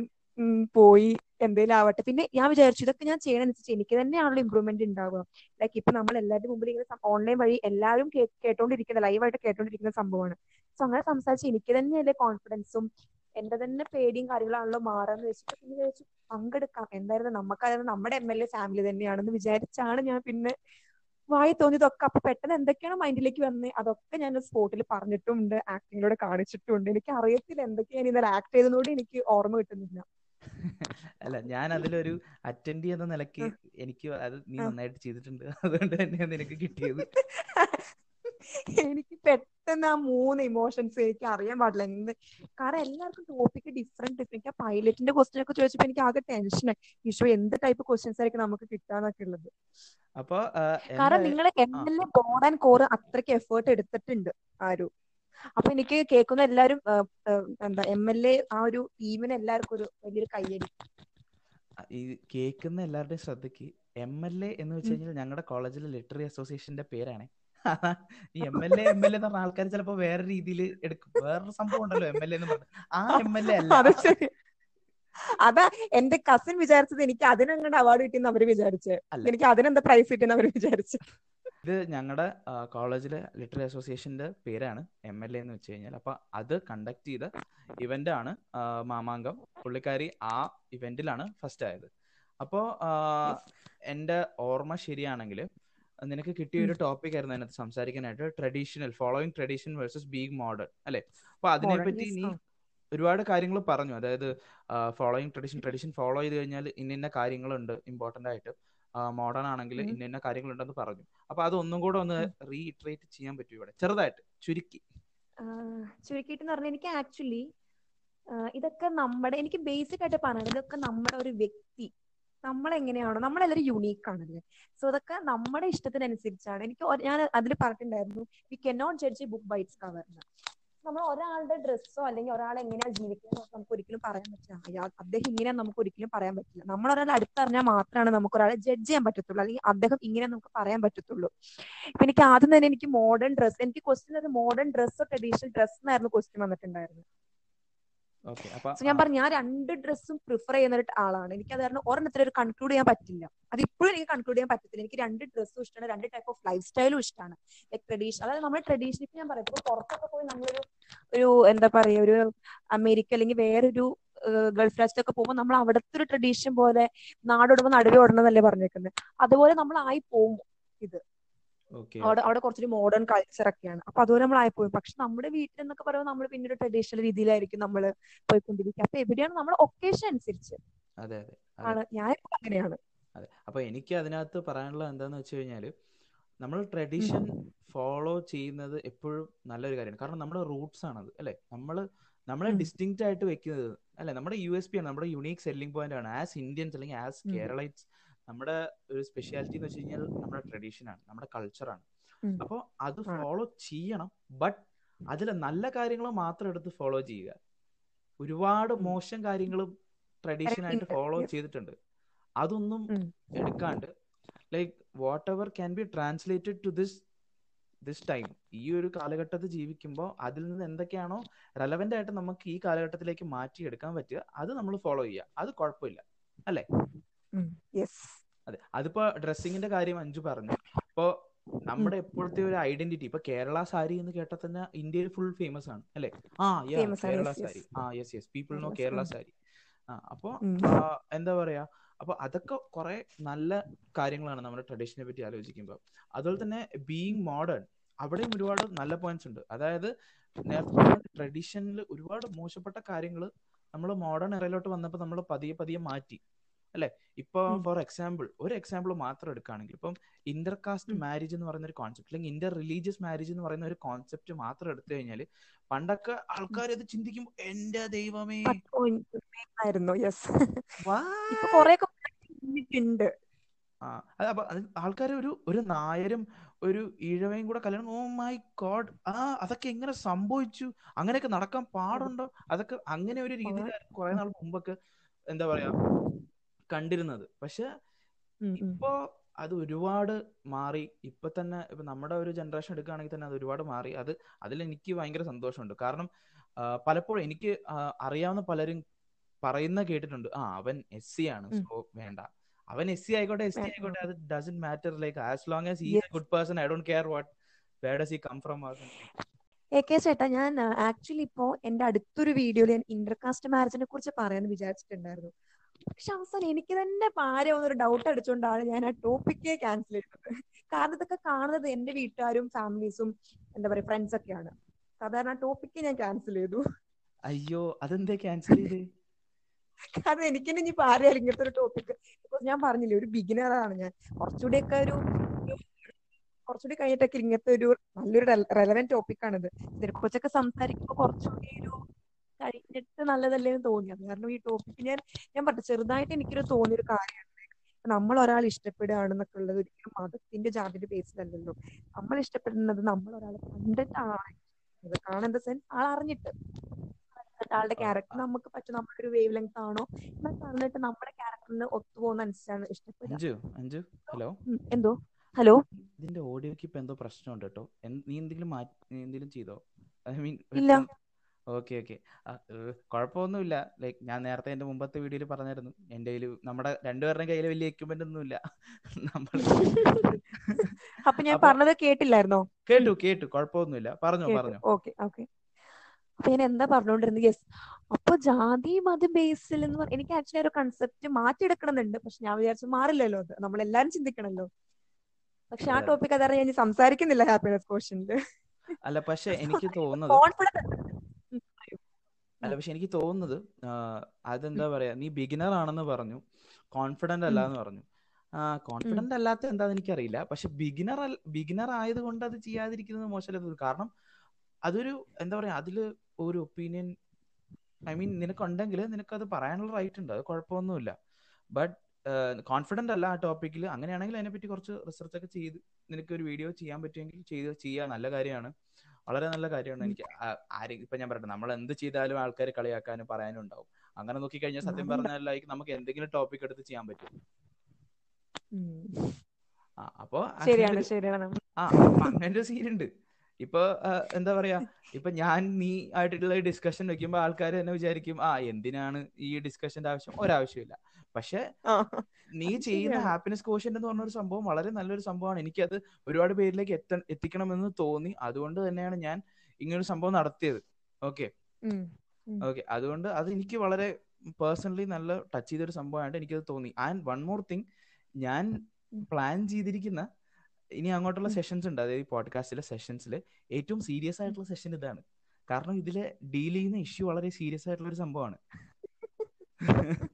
പോയി എന്തേലും ആവട്ടെ. പിന്നെ ഞാൻ വിചാരിച്ചു ഇതൊക്കെ ഞാൻ ചെയ്യണമെന്ന് എനിക്ക് തന്നെയാണല്ലോ ഇമ്പ്രൂവ്മെന്റ് ഉണ്ടാവുക ലൈക്ക് ഇപ്പൊ നമ്മൾ എല്ലാവരുടെ മുമ്പിൽ ഇങ്ങനെ ഓൺലൈൻ വഴി എല്ലാവരും കേട്ടോണ്ടിരിക്കുന്ന ലൈവായിട്ട് കേട്ടോണ്ടിരിക്കുന്ന സംഭവമാണ്. സോ അങ്ങനെ സംസാരിച്ച് എനിക്ക് തന്നെയല്ലേ കോൺഫിഡൻസും എന്റെ തന്നെ പേടിയും കാര്യങ്ങളാണല്ലോ മാറാന്ന് വെച്ചിട്ട് പിന്നെ വിചാരിച്ചു പങ്കെടുക്കാം. എന്തായിരുന്നു നമുക്കായിരുന്നു നമ്മുടെ എം എൽ എ ഫാമിലി തന്നെയാണെന്ന് വിചാരിച്ചാണ് ഞാൻ പിന്നെ വായി തോന്നിയതൊക്കെ. അപ്പൊ പെട്ടെന്ന് എന്തൊക്കെയാണ് മൈൻഡിലേക്ക് വന്നത് അതൊക്കെ ഞാൻ സ്പോട്ടിൽ പറഞ്ഞിട്ടുണ്ട് ആക്ടിങ്ങിലൂടെ കാണിച്ചിട്ടുണ്ട് എനിക്ക് അറിയത്തില്ല എന്തൊക്കെയാണ് ഞാൻ ഇന്നലെ ആക്ട് ചെയ്തതോടെ എനിക്ക് ഓർമ്മ കിട്ടുന്നില്ല. അല്ല ഞാൻ അതിലൊരു അറ്റൻഡ് ചെയ്യുന്ന നിലയ്ക്ക് എനിക്ക് അത് നീ നന്നായിട്ട് ചെയ്തിട്ടുണ്ട്. അതുകൊണ്ട് തന്നെയാണ് നിനക്ക് കിട്ടിയത്. എനിക്ക് പെട്ടെന്ന് ആ മൂന്ന് ഇമോഷൻസ് എനിക്ക് അറിയാൻ പാടില്ല. എന്ത് കാരണം എല്ലാവർക്കും ടോപ്പിക് ഡിഫറെന്റ് ഡിഫറെന്റ് എനിക്ക് ആ പൈലറ്റിന്റെ ക്വസ്റ്റ്യൻ ഒക്കെ ചോദിച്ചപ്പോ എനിക്ക് ആകെ ടെൻഷനായി ഈശോ എന്ത് ടൈപ്പ് ക്വസ്റ്റ്യൻസ് ആയിരിക്കും നമുക്ക് കിട്ടാന്നൊക്കെ ഉള്ളത്. അപ്പൊ കാരണം നിങ്ങളെ നിങ്ങൾ M L A board and core അത്രയ്ക്ക് എഫേർട്ട് എടുത്തിട്ടുണ്ട് ആരും. അപ്പൊ എനിക്ക് കേൾക്കുന്ന ആ, എന്താ എം എൽ എ ആ ഒരു ടീമിന് എല്ലാവർക്കും ഒരു വലിയൊരു കയ്യടി. ഈ കേൾക്കുന്ന എല്ലാവരുടെയും ശ്രദ്ധയ്ക്ക് എം എൽ എ എന്ന് വെച്ച് കഴിഞ്ഞാൽ ഞങ്ങളുടെ കോളേജിലെ ലിറ്റററി അസോസിയേഷന്റെ പേരാണ്. ഈ M L A M L A എന്ന് പറഞ്ഞ ആൾക്കാർ ചിലപ്പോ വേറെ രീതിയിൽ എടുക്കും. വേറൊരു സംഭവം ഉണ്ടല്ലോ എം എൽ എ എന്ന് പറഞ്ഞു. ആ എം എൽ എ അല്ല. അതാ എന്റെ കസിൻ വിചാരിച്ചത് എനിക്ക് അതിനങ്ങോട്ട് അവാർഡ് കിട്ടിയെന്ന് അവർ വിചാരിച്ചു. എനിക്ക് അതിനെന്താ പ്രൈസ് കിട്ടിയെന്ന് അവർ വിചാരിച്ചു. ഇത് ഞങ്ങളുടെ കോളേജിലെ ലിറ്റററി അസോസിയേഷന്റെ പേരാണ് എം എൽ എ എന്ന് വെച്ച് കഴിഞ്ഞാൽ. അപ്പൊ അത് കണ്ടക്ട് ചെയ്ത ഇവന്റ് ആണ് മാമാങ്കം പുള്ളിക്കാരി ആ ഇവന്റിലാണ് ഫസ്റ്റ് ആയത്. അപ്പോ എന്റെ ഓർമ്മ ശരിയാണെങ്കിൽ നിനക്ക് കിട്ടിയ ഒരു ടോപ്പിക് ആയിരുന്നു അതിനകത്ത് സംസാരിക്കാനായിട്ട്. Traditional following tradition versus being modern അല്ലെ? അപ്പൊ അതിനെപ്പറ്റി നീ ഒരുപാട് കാര്യങ്ങൾ പറഞ്ഞു. അതായത് ഫോളോയിങ് ട്രഡീഷൻ ട്രഡീഷൻ ഫോളോ ചെയ്ത് കഴിഞ്ഞാൽ ഇന്ന ഇന്ന കാര്യങ്ങളുണ്ട് ഇമ്പോർട്ടന്റ് ആയിട്ട്. മോഡേൺ ആണെങ്കിൽ. ഇന്ന ഇന്ന കാര്യങ്ങളുണ്ടെന്ന് പറഞ്ഞു. അപ്പൊ അത് ഒന്നും കൂടെ ഒന്ന് റീഇറ്ററേറ്റ് ചെയ്യാൻ പറ്റും ഇവിടെ? ചെറുതായിട്ട് ചുരുക്കി. ചുരുക്കിയിട്ട് പറഞ്ഞാൽ എനിക്ക് ആക്ച്വലി ഇതൊക്കെ നമ്മുടെ എനിക്ക് ബേസിക് ആയിട്ട് പറഞ്ഞത് ഇതൊക്കെ നമ്മുടെ ഒരു വ്യക്തി നമ്മൾ എങ്ങനെയാണോ നമ്മളെല്ലാവരും യുണീക്ക് ആണല്ലേ സോ അതൊക്കെ നമ്മുടെ ഇഷ്ടത്തിനനുസരിച്ചാണ്. എനിക്ക് ഞാൻ അതിൽ പറഞ്ഞിട്ടുണ്ടായിരുന്നു we can not judge book by its കവറിന് നമ്മൾ ഒരാളുടെ ഡ്രസ്സോ അല്ലെങ്കിൽ ഒരാൾ എങ്ങനെയാണ് ജീവിക്കുന്നത് നമുക്ക് ഒരിക്കലും പറയാൻ പറ്റില്ല. അയാൾ അദ്ദേഹം ഇങ്ങനെയാന്ന് നമുക്ക് ഒരിക്കലും പറയാൻ പറ്റില്ല. നമ്മൾ ഒരാളെ അടുത്തറിഞ്ഞാൽ മാത്രമാണ് നമുക്ക് ഒരാളെ ജഡ്ജ് ചെയ്യാൻ പറ്റത്തുള്ളൂ. അല്ലെങ്കിൽ അദ്ദേഹം ഇങ്ങനെ നമുക്ക് പറയാൻ പറ്റത്തുള്ളൂ. ഇപ്പൊ എനിക്ക് ആദ്യം തന്നെ എനിക്ക് മോഡേൺ ഡ്രസ്സ് എനിക്ക് ക്വസ്റ്റ്യൻ ഒരു മോഡേൺ ഡ്രസ്സോ ട്രഡീഷണൽ ഡ്രസ് എന്നായിരുന്നു ക്വസ്റ്റ്യൻ വന്നിട്ടുണ്ടായിരുന്നത്. സോ ഞാൻ പറഞ്ഞു ഞാൻ രണ്ട് ഡ്രസ്സും പ്രിഫർ ചെയ്യുന്ന ഒരു ആളാണ്. എനിക്ക് അത് കാരണം ഒരെണ്ണത്തിൽ ഒരു കൺക്ലൂഡ് ചെയ്യാൻ പറ്റില്ല. അത് ഇപ്പോഴും എനിക്ക് കൺക്ലൂഡ് ചെയ്യാൻ പറ്റത്തില്ല. എനിക്ക് രണ്ട് ഡ്രസ്സും ഇഷ്ടമാണ് രണ്ട് ടൈപ്പ് ഓഫ് ലൈഫ് സ്റ്റൈലും ഇഷ്ടമാണ്. ലൈക് ട്രഡീഷൻ അതായത് നമ്മുടെ ട്രഡീഷൻ ഞാൻ പറയാം. ഇപ്പൊ പുറത്തൊക്കെ പോയി നമ്മളൊരു ഒരു എന്താ പറയാ ഒരു അമേരിക്ക അല്ലെങ്കിൽ വേറൊരു ഗൾഫ് രാജ്യത്തൊക്കെ പോകുമ്പോൾ നമ്മൾ അവിടുത്തെ ഒരു ട്രഡീഷൻ പോലെ നാടോടുമ്പോൾ നടുവേ ഓടണമെന്നല്ലേ പറഞ്ഞേക്കുന്നത് അതുപോലെ നമ്മൾ ആയി പോകും ഓക്കെ അവിടെ അവിടെ കുറച്ചൊരു മോഡേൺ കൾച്ചർ ഒക്കെയാണ്. അപ്പൊ അതുപോലെ നമ്മൾ ആയിപ്പോയി പക്ഷെ നമ്മുടെ വീട്ടിൽ എന്നൊക്കെ പറയുമ്പോൾ നമ്മൾ പിന്നെ ഒരു ട്രഡീഷണൽ രീതിയിലായിരിക്കും നമ്മൾ പോയിക്കൊണ്ടിരിക്കുക. അപ്പൊ എവിടെയാണ് നമ്മൾ ഒക്കേഷൻ അനുസരിച്ച്. അതെ അതെ ഞാൻ അങ്ങനെയാണ്. അതെ. അപ്പൊ എനിക്ക് അതിനകത്ത് പറയാനുള്ളത് എന്താന്ന് വെച്ച് കഴിഞ്ഞാൽ നമ്മൾ ട്രഡീഷൻ ഫോളോ ചെയ്യുന്നത് എപ്പോഴും നല്ലൊരു കാര്യമാണ്. കാരണം നമ്മുടെ റൂട്ട്സ് ആണത് അല്ലെ? നമ്മൾ നമ്മളെ ഡിസ്റ്റിങ്റ്റ് ആയിട്ട് വെക്കുന്നത് അല്ലെ? നമ്മുടെ യു എസ് പി ആണ് നമ്മുടെ യുണീക് സെല്ലിംഗ് പോയിന്റ് ആണ്. ആസ് ഇന്ത്യൻസ് അല്ലെങ്കിൽ ആസ് കേരളൈറ്റ്സ് നമ്മുടെ ഒരു സ്പെഷ്യാലിറ്റി എന്ന് വെച്ച് കഴിഞ്ഞാൽ നമ്മുടെ ട്രഡീഷൻ ആണ് നമ്മുടെ കൾച്ചറാണ്. അപ്പോൾ അത് ഫോളോ ചെയ്യണം ബട്ട് അതിലെ നല്ല കാര്യങ്ങൾ മാത്രം എടുത്ത് ഫോളോ ചെയ്യുക. ഒരുപാട് മോശം കാര്യങ്ങളും ട്രഡീഷൻ ആയിട്ട് ഫോളോ ചെയ്തിട്ടുണ്ട്. അതൊന്നും എടുക്കാണ്ട് like what ever can be translated to this this time ഈ ഒരു കാലഘട്ടത്തിൽ ജീവിക്കുമ്പോൾ അതിൽ നിന്ന് എന്തൊക്കെയാണോ റെലവെന്റ് ആയിട്ട് നമുക്ക് ഈ കാലഘട്ടത്തിലേക്ക് മാറ്റിയെടുക്കാൻ പറ്റുക അത് നമ്മൾ ഫോളോ ചെയ്യുക. അത് കുഴപ്പമില്ല. അല്ലേ. അതെ. അതിപ്പോ ഡ്രസ്സിങ്ങിന്റെ കാര്യം അഞ്ചു പറഞ്ഞു. ഇപ്പോ നമ്മുടെ എപ്പോഴത്തെ ഒരു ഐഡന്റിറ്റി ഇപ്പൊ കേരള സാരി എന്ന് കേട്ടാൽ തന്നെ ഇന്ത്യയിൽ ഫുൾ ഫേമസ് ആണ് അല്ലെ? ആ കേരള yes, yes. സാരി ആ yes yes people know Kerala sari. ആ അപ്പോ എന്താ പറയാ? അപ്പൊ അതൊക്കെ കുറെ നല്ല കാര്യങ്ങളാണ് നമ്മുടെ ട്രഡീഷനെ പറ്റി ആലോചിക്കുമ്പോൾ അതുപോലെ തന്നെ ബീയിങ് മോഡേൺ അവിടെയും ഒരുപാട് നല്ല പോയിന്റ്സ് ഉണ്ട്. അതായത് നേരത്തെ ട്രഡീഷനിൽ ഒരുപാട് മോശപ്പെട്ട കാര്യങ്ങൾ നമ്മൾ മോഡേൺ ഇറയിലോട്ട് വന്നപ്പോൾ നമ്മൾ പതിയെ പതിയെ മാറ്റി. അല്ലെ? ഇപ്പൊ ഫോർ എക്സാമ്പിൾ ഒരു എക്സാമ്പിൾ മാത്രം എടുക്കുകയാണെങ്കിൽ ഇപ്പം ഇന്റർ കാസ്റ്റ് മാരേജ് എന്ന് പറയുന്ന ഒരു കോൺസെപ്റ്റ് അല്ലെങ്കിൽ ഇന്റർ റിലീജിയസ് മാരേജ് എന്ന് പറയുന്ന ഒരു കോൺസെപ്റ്റ് മാത്രം എടുത്തു കഴിഞ്ഞാൽ പണ്ടൊക്കെ ആൾക്കാർ അത് ചിന്തിക്കുമ്പോൾ എന്റെ ദൈവമേ! ആൾക്കാർ ഒരു ഒരു നായരും ഒരു ഈഴവയും കൂടെ കല്യാണം ഓ മൈ ഗോഡ് ആ അതൊക്കെ എങ്ങനെ സംഭവിച്ചു? അങ്ങനെയൊക്കെ നടക്കാൻ പാടുണ്ടോ? അതൊക്കെ അങ്ങനെ ഒരു രീതിയിൽ കുറെ നാൾ മുമ്പൊക്കെ എന്താ പറയാ കണ്ടിരുന്നത്. പക്ഷെ ഇപ്പോ അത് ഒരുപാട് മാറി. ഇപ്പൊ തന്നെ ഇപ്പൊ നമ്മുടെ ഒരു ജനറേഷൻ എടുക്കുകയാണെങ്കിൽ തന്നെ അത് ഒരുപാട് മാറി. അത് അതിൽ എനിക്ക് ഭയങ്കര സന്തോഷമുണ്ട്. കാരണം പലപ്പോഴും എനിക്ക് അറിയാവുന്ന പലരും പറയുന്ന കേട്ടിട്ടുണ്ട്. ആ അവൻ എസ് സി ആണ്. സോ വേണ്ട. അവൻ എസ് സി ആയിക്കോട്ടെ എസ് ടി ആയിക്കോട്ടെ അത് doesn't matter like as long as is a good person I don't care what where does he come from A K ചേട്ടാ ഞാൻ ആക്ച്വലി ഇപ്പോ എന്റെ അടുത്തൊരു വീഡിയോയിൽ ഞാൻ ഇന്റർകാസ്റ്റ് മാരേജിനെ കുറിച്ച് പറയാൻ വിചാരിച്ചിട്ടുണ്ടായിരുന്നു. പക്ഷെ അവസാനം എനിക്ക് തന്നെ പാര ഒരു ഡൗട്ട് അടിച്ചുകൊണ്ടാണ് ഞാൻ ആ ടോപ്പിക്കേ ക്യാൻസൽ ചെയ്തത്. കാരണം ഇതൊക്കെ കാണുന്നത് എന്റെ വീട്ടുകാരും ഫാമിലീസും എന്താ പറയാ ഫ്രണ്ട്സ് ഒക്കെയാണ്. സാധാരണ ടോപ്പിക്ക് ഞാൻ ക്യാൻസൽ ചെയ്തു. അയ്യോ അതെന്താ ക്യാൻസൽ ചെയ്ത്? കാരണം എനിക്ക് തന്നെ ഇനി പാരയാലും ഇങ്ങനത്തെ ഒരു ടോപ്പിക് ഞാൻ പറഞ്ഞില്ലേ ഒരു ബിഗിനർ ആണ് ഞാൻ. കുറച്ചുകൂടിയൊക്കെ ഒരു കുറച്ചുകൂടി കഴിഞ്ഞിട്ടൊക്കെ ഇങ്ങനത്തെ ഒരു നല്ലൊരു റെലവെന്റ് ടോപ്പിക്കാണിത് ഇതിനെക്കുറിച്ചൊക്കെ സംസാരിക്കുമ്പോൾ കുറച്ചുകൂടി ഒരു കഴിഞ്ഞിട്ട് നല്ലതല്ലേ എന്ന് തോന്നിയത് കാരണം ഈ ടോപ്പിക്ക് ഞാൻ ഞാൻ പറഞ്ഞു ചെറുതായിട്ട് എനിക്കൊരു തോന്നിയൊരു കാര്യമാണ്. നമ്മൾ ഒരാൾ ഇഷ്ടപ്പെടുകയാണെന്നൊക്കെ ഉള്ളത് ഒരിക്കലും മതത്തിന്റെ ജാതിന്റെ ബേസിലല്ലല്ലോ നമ്മൾ ഇഷ്ടപ്പെടുന്നത് നമ്മൾ ഒരാളെ കണ്ടിട്ട് ഇഷ്ടപ്പെടുന്നത്. കാണാൻ സെൻസ് ആൾ അറിഞ്ഞിട്ട്. ആളുടെ ക്യാരക്ടർ നമുക്ക് പറ്റും. നമ്മുടെ ഒരു വേവ് ലെങ്ത് ആണോ? എന്നൊക്കെ കണ്ടിട്ട് നമ്മുടെ ക്യാരക്ടറിന് ഒത്തുപോകുന്ന അനുസരിച്ചാണ് ഇഷ്ടപ്പെടുന്നത് ഹലോ? എന്തോ? ഹലോ? ഇതിന്റെ ഓഡിയോക്ക് ഇപ്പൊ എന്തോ പ്രശ്നമുണ്ട് കേട്ടോ. നീ എന്തെങ്കിലും മാറ്റി എന്തെങ്കിലും ചെയ്തോ? ഐ മീൻ ഇല്ല. Okay okay. കുഴപ്പമൊന്നുമില്ല ലൈക്ക് ഞാൻ നേരത്തെ എന്റെ മുമ്പത്തെ വീഡിയോയിൽ പറഞ്ഞായിരുന്നു. എന്റെ കയ്യിൽ നമ്മുടെ രണ്ടുപേരുടെയും കയ്യിൽ വലിയ എക്യുപ്മെന്റ് ഒന്നുമില്ല. നമ്മൾ അപ്പൊ ഞാൻ അപ്പൊ- പറഞ്ഞത് കേട്ടില്ലായിരുന്നോ? കേട്ടു കേട്ടു. കുഴപ്പമൊന്നുമില്ല പറഞ്ഞു പറഞ്ഞു. Okay okay. അപ്പൊ ഞാൻ എന്താ പറഞ്ഞുകൊണ്ടിരുന്നത് യെസ് അപ്പൊ ജാതി മത ബേസിൽ എന്ന് എനിക്ക് ആക്ച്വലി ഒരു കൺസെപ്റ്റ് മാറ്റിയെടുക്കണമെന്നുണ്ട്. പക്ഷെ ഞാൻ വിചാരിച്ചു മാറില്ലല്ലോ അത്. നമ്മൾ എല്ലാരും ചിന്തിക്കണല്ലോ. പക്ഷെ ആ അതെ. ടോപ്പിക് അതാണ് ഞാൻ ഇനി സംസാരിക്കുന്നില്ല ഹാപ്പിനെസ് ക്വസ്റ്റ്യനിൽ അല്ല പക്ഷെ എനിക്ക് തോന്നുന്നത് കോൺഫിഡൻസ് അല്ല പക്ഷെ എനിക്ക് തോന്നുന്നത് അതെന്താ പറയാ നീ ബിഗിനർ ആണെന്ന് പറഞ്ഞു കോൺഫിഡന്റ് അല്ല എന്ന് പറഞ്ഞു. കോൺഫിഡന്റ് അല്ലാത്ത എന്താന്ന് എനിക്കറിയില്ല. പക്ഷെ ബിഗിനർ ബിഗിനർ ആയതുകൊണ്ട് അത് ചെയ്യാതിരിക്കുന്നത് മോശമല്ല കാരണം അതൊരു എന്താ പറയാ അതിൽ ഒരു ഒപ്പീനിയൻ ഐ മീൻ നിനക്കുണ്ടെങ്കിൽ അത് പറയാനുള്ള റൈറ്റ് ഉണ്ട്. അത് കുഴപ്പമൊന്നുമില്ല. ബട്ട് കോൺഫിഡന്റ് അല്ല ആ ടോപ്പിക്കിൽ അങ്ങനെയാണെങ്കിൽ അതിനെപ്പറ്റി കുറച്ച് റിസർച്ച് ഒക്കെ ചെയ്ത് നിനക്ക് ഒരു വീഡിയോ ചെയ്യാൻ പറ്റുമെങ്കിൽ ചെയ്ത് ചെയ്യുക നല്ല കാര്യമാണ്. വളരെ നല്ല കാര്യമാണ്. എനിക്ക് ആരെ ഇപ്പൊ ഞാൻ പറയട്ടെ നമ്മൾ എന്ത് ചെയ്താലും ആൾക്കാർ കളിയാക്കാനും പറയാനും ഉണ്ടാവും അങ്ങനെ നോക്കിക്കഴിഞ്ഞാൽ സത്യം ഉണ്ടാവും. പറഞ്ഞാൽ ലൈക്ക് നമുക്ക് എന്തെങ്കിലും ടോപ്പിക് എടുത്ത് ചെയ്യാൻ പറ്റും. അപ്പോ ശരിയാണ് ശരിയാണ്. ആ അങ്ങനെ ഒരു സീൻ ഉണ്ട്. ഇപ്പൊ എന്താ പറയാ ഇപ്പൊ ഞാൻ നീ ആയിട്ടുള്ള ഡിസ്കഷൻ വെക്കുമ്പോ ആൾക്കാർ തന്നെ വിചാരിക്കും ആ എന്തിനാണ് ഈ ഡിസ്കഷന്റെ ആവശ്യം? ഒരാവശ്യമില്ല പക്ഷെ നീ ചെയ്യുന്ന. ഹാപ്പിനെസ് കോഷ്യന്റ് എന്ന് പറഞ്ഞ ഒരു സംഭവം വളരെ നല്ലൊരു സംഭവമാണ്. എനിക്കത് ഒരുപാട് പേരിലേക്ക് എത്ത എത്തിക്കണമെന്ന് തോന്നി. അതുകൊണ്ട് തന്നെയാണ് ഞാൻ ഇങ്ങനൊരു സംഭവം നടത്തിയത്. ഓക്കെ. ഓക്കെ. അതുകൊണ്ട് അത് എനിക്ക് വളരെ പേഴ്സണലി നല്ല ടച്ച് ചെയ്തൊരു സംഭവമായിട്ട് എനിക്കത് തോന്നി. ആൻഡ് വൺ മോർ തിങ് ഞാൻ പ്ലാൻ ചെയ്തിരിക്കുന്ന ഇനി അങ്ങോട്ടുള്ള സെഷൻസ് ഉണ്ട്. അതായത് പോഡ്കാസ്റ്റിലെ സെഷൻസിൽ ഏറ്റവും സീരിയസ് ആയിട്ടുള്ള സെഷൻ ഇതാണ്. കാരണം ഇതിലെ ഡീൽ ചെയ്യുന്ന ഇഷ്യൂ വളരെ സീരിയസ് ആയിട്ടുള്ള ഒരു സംഭവമാണ്.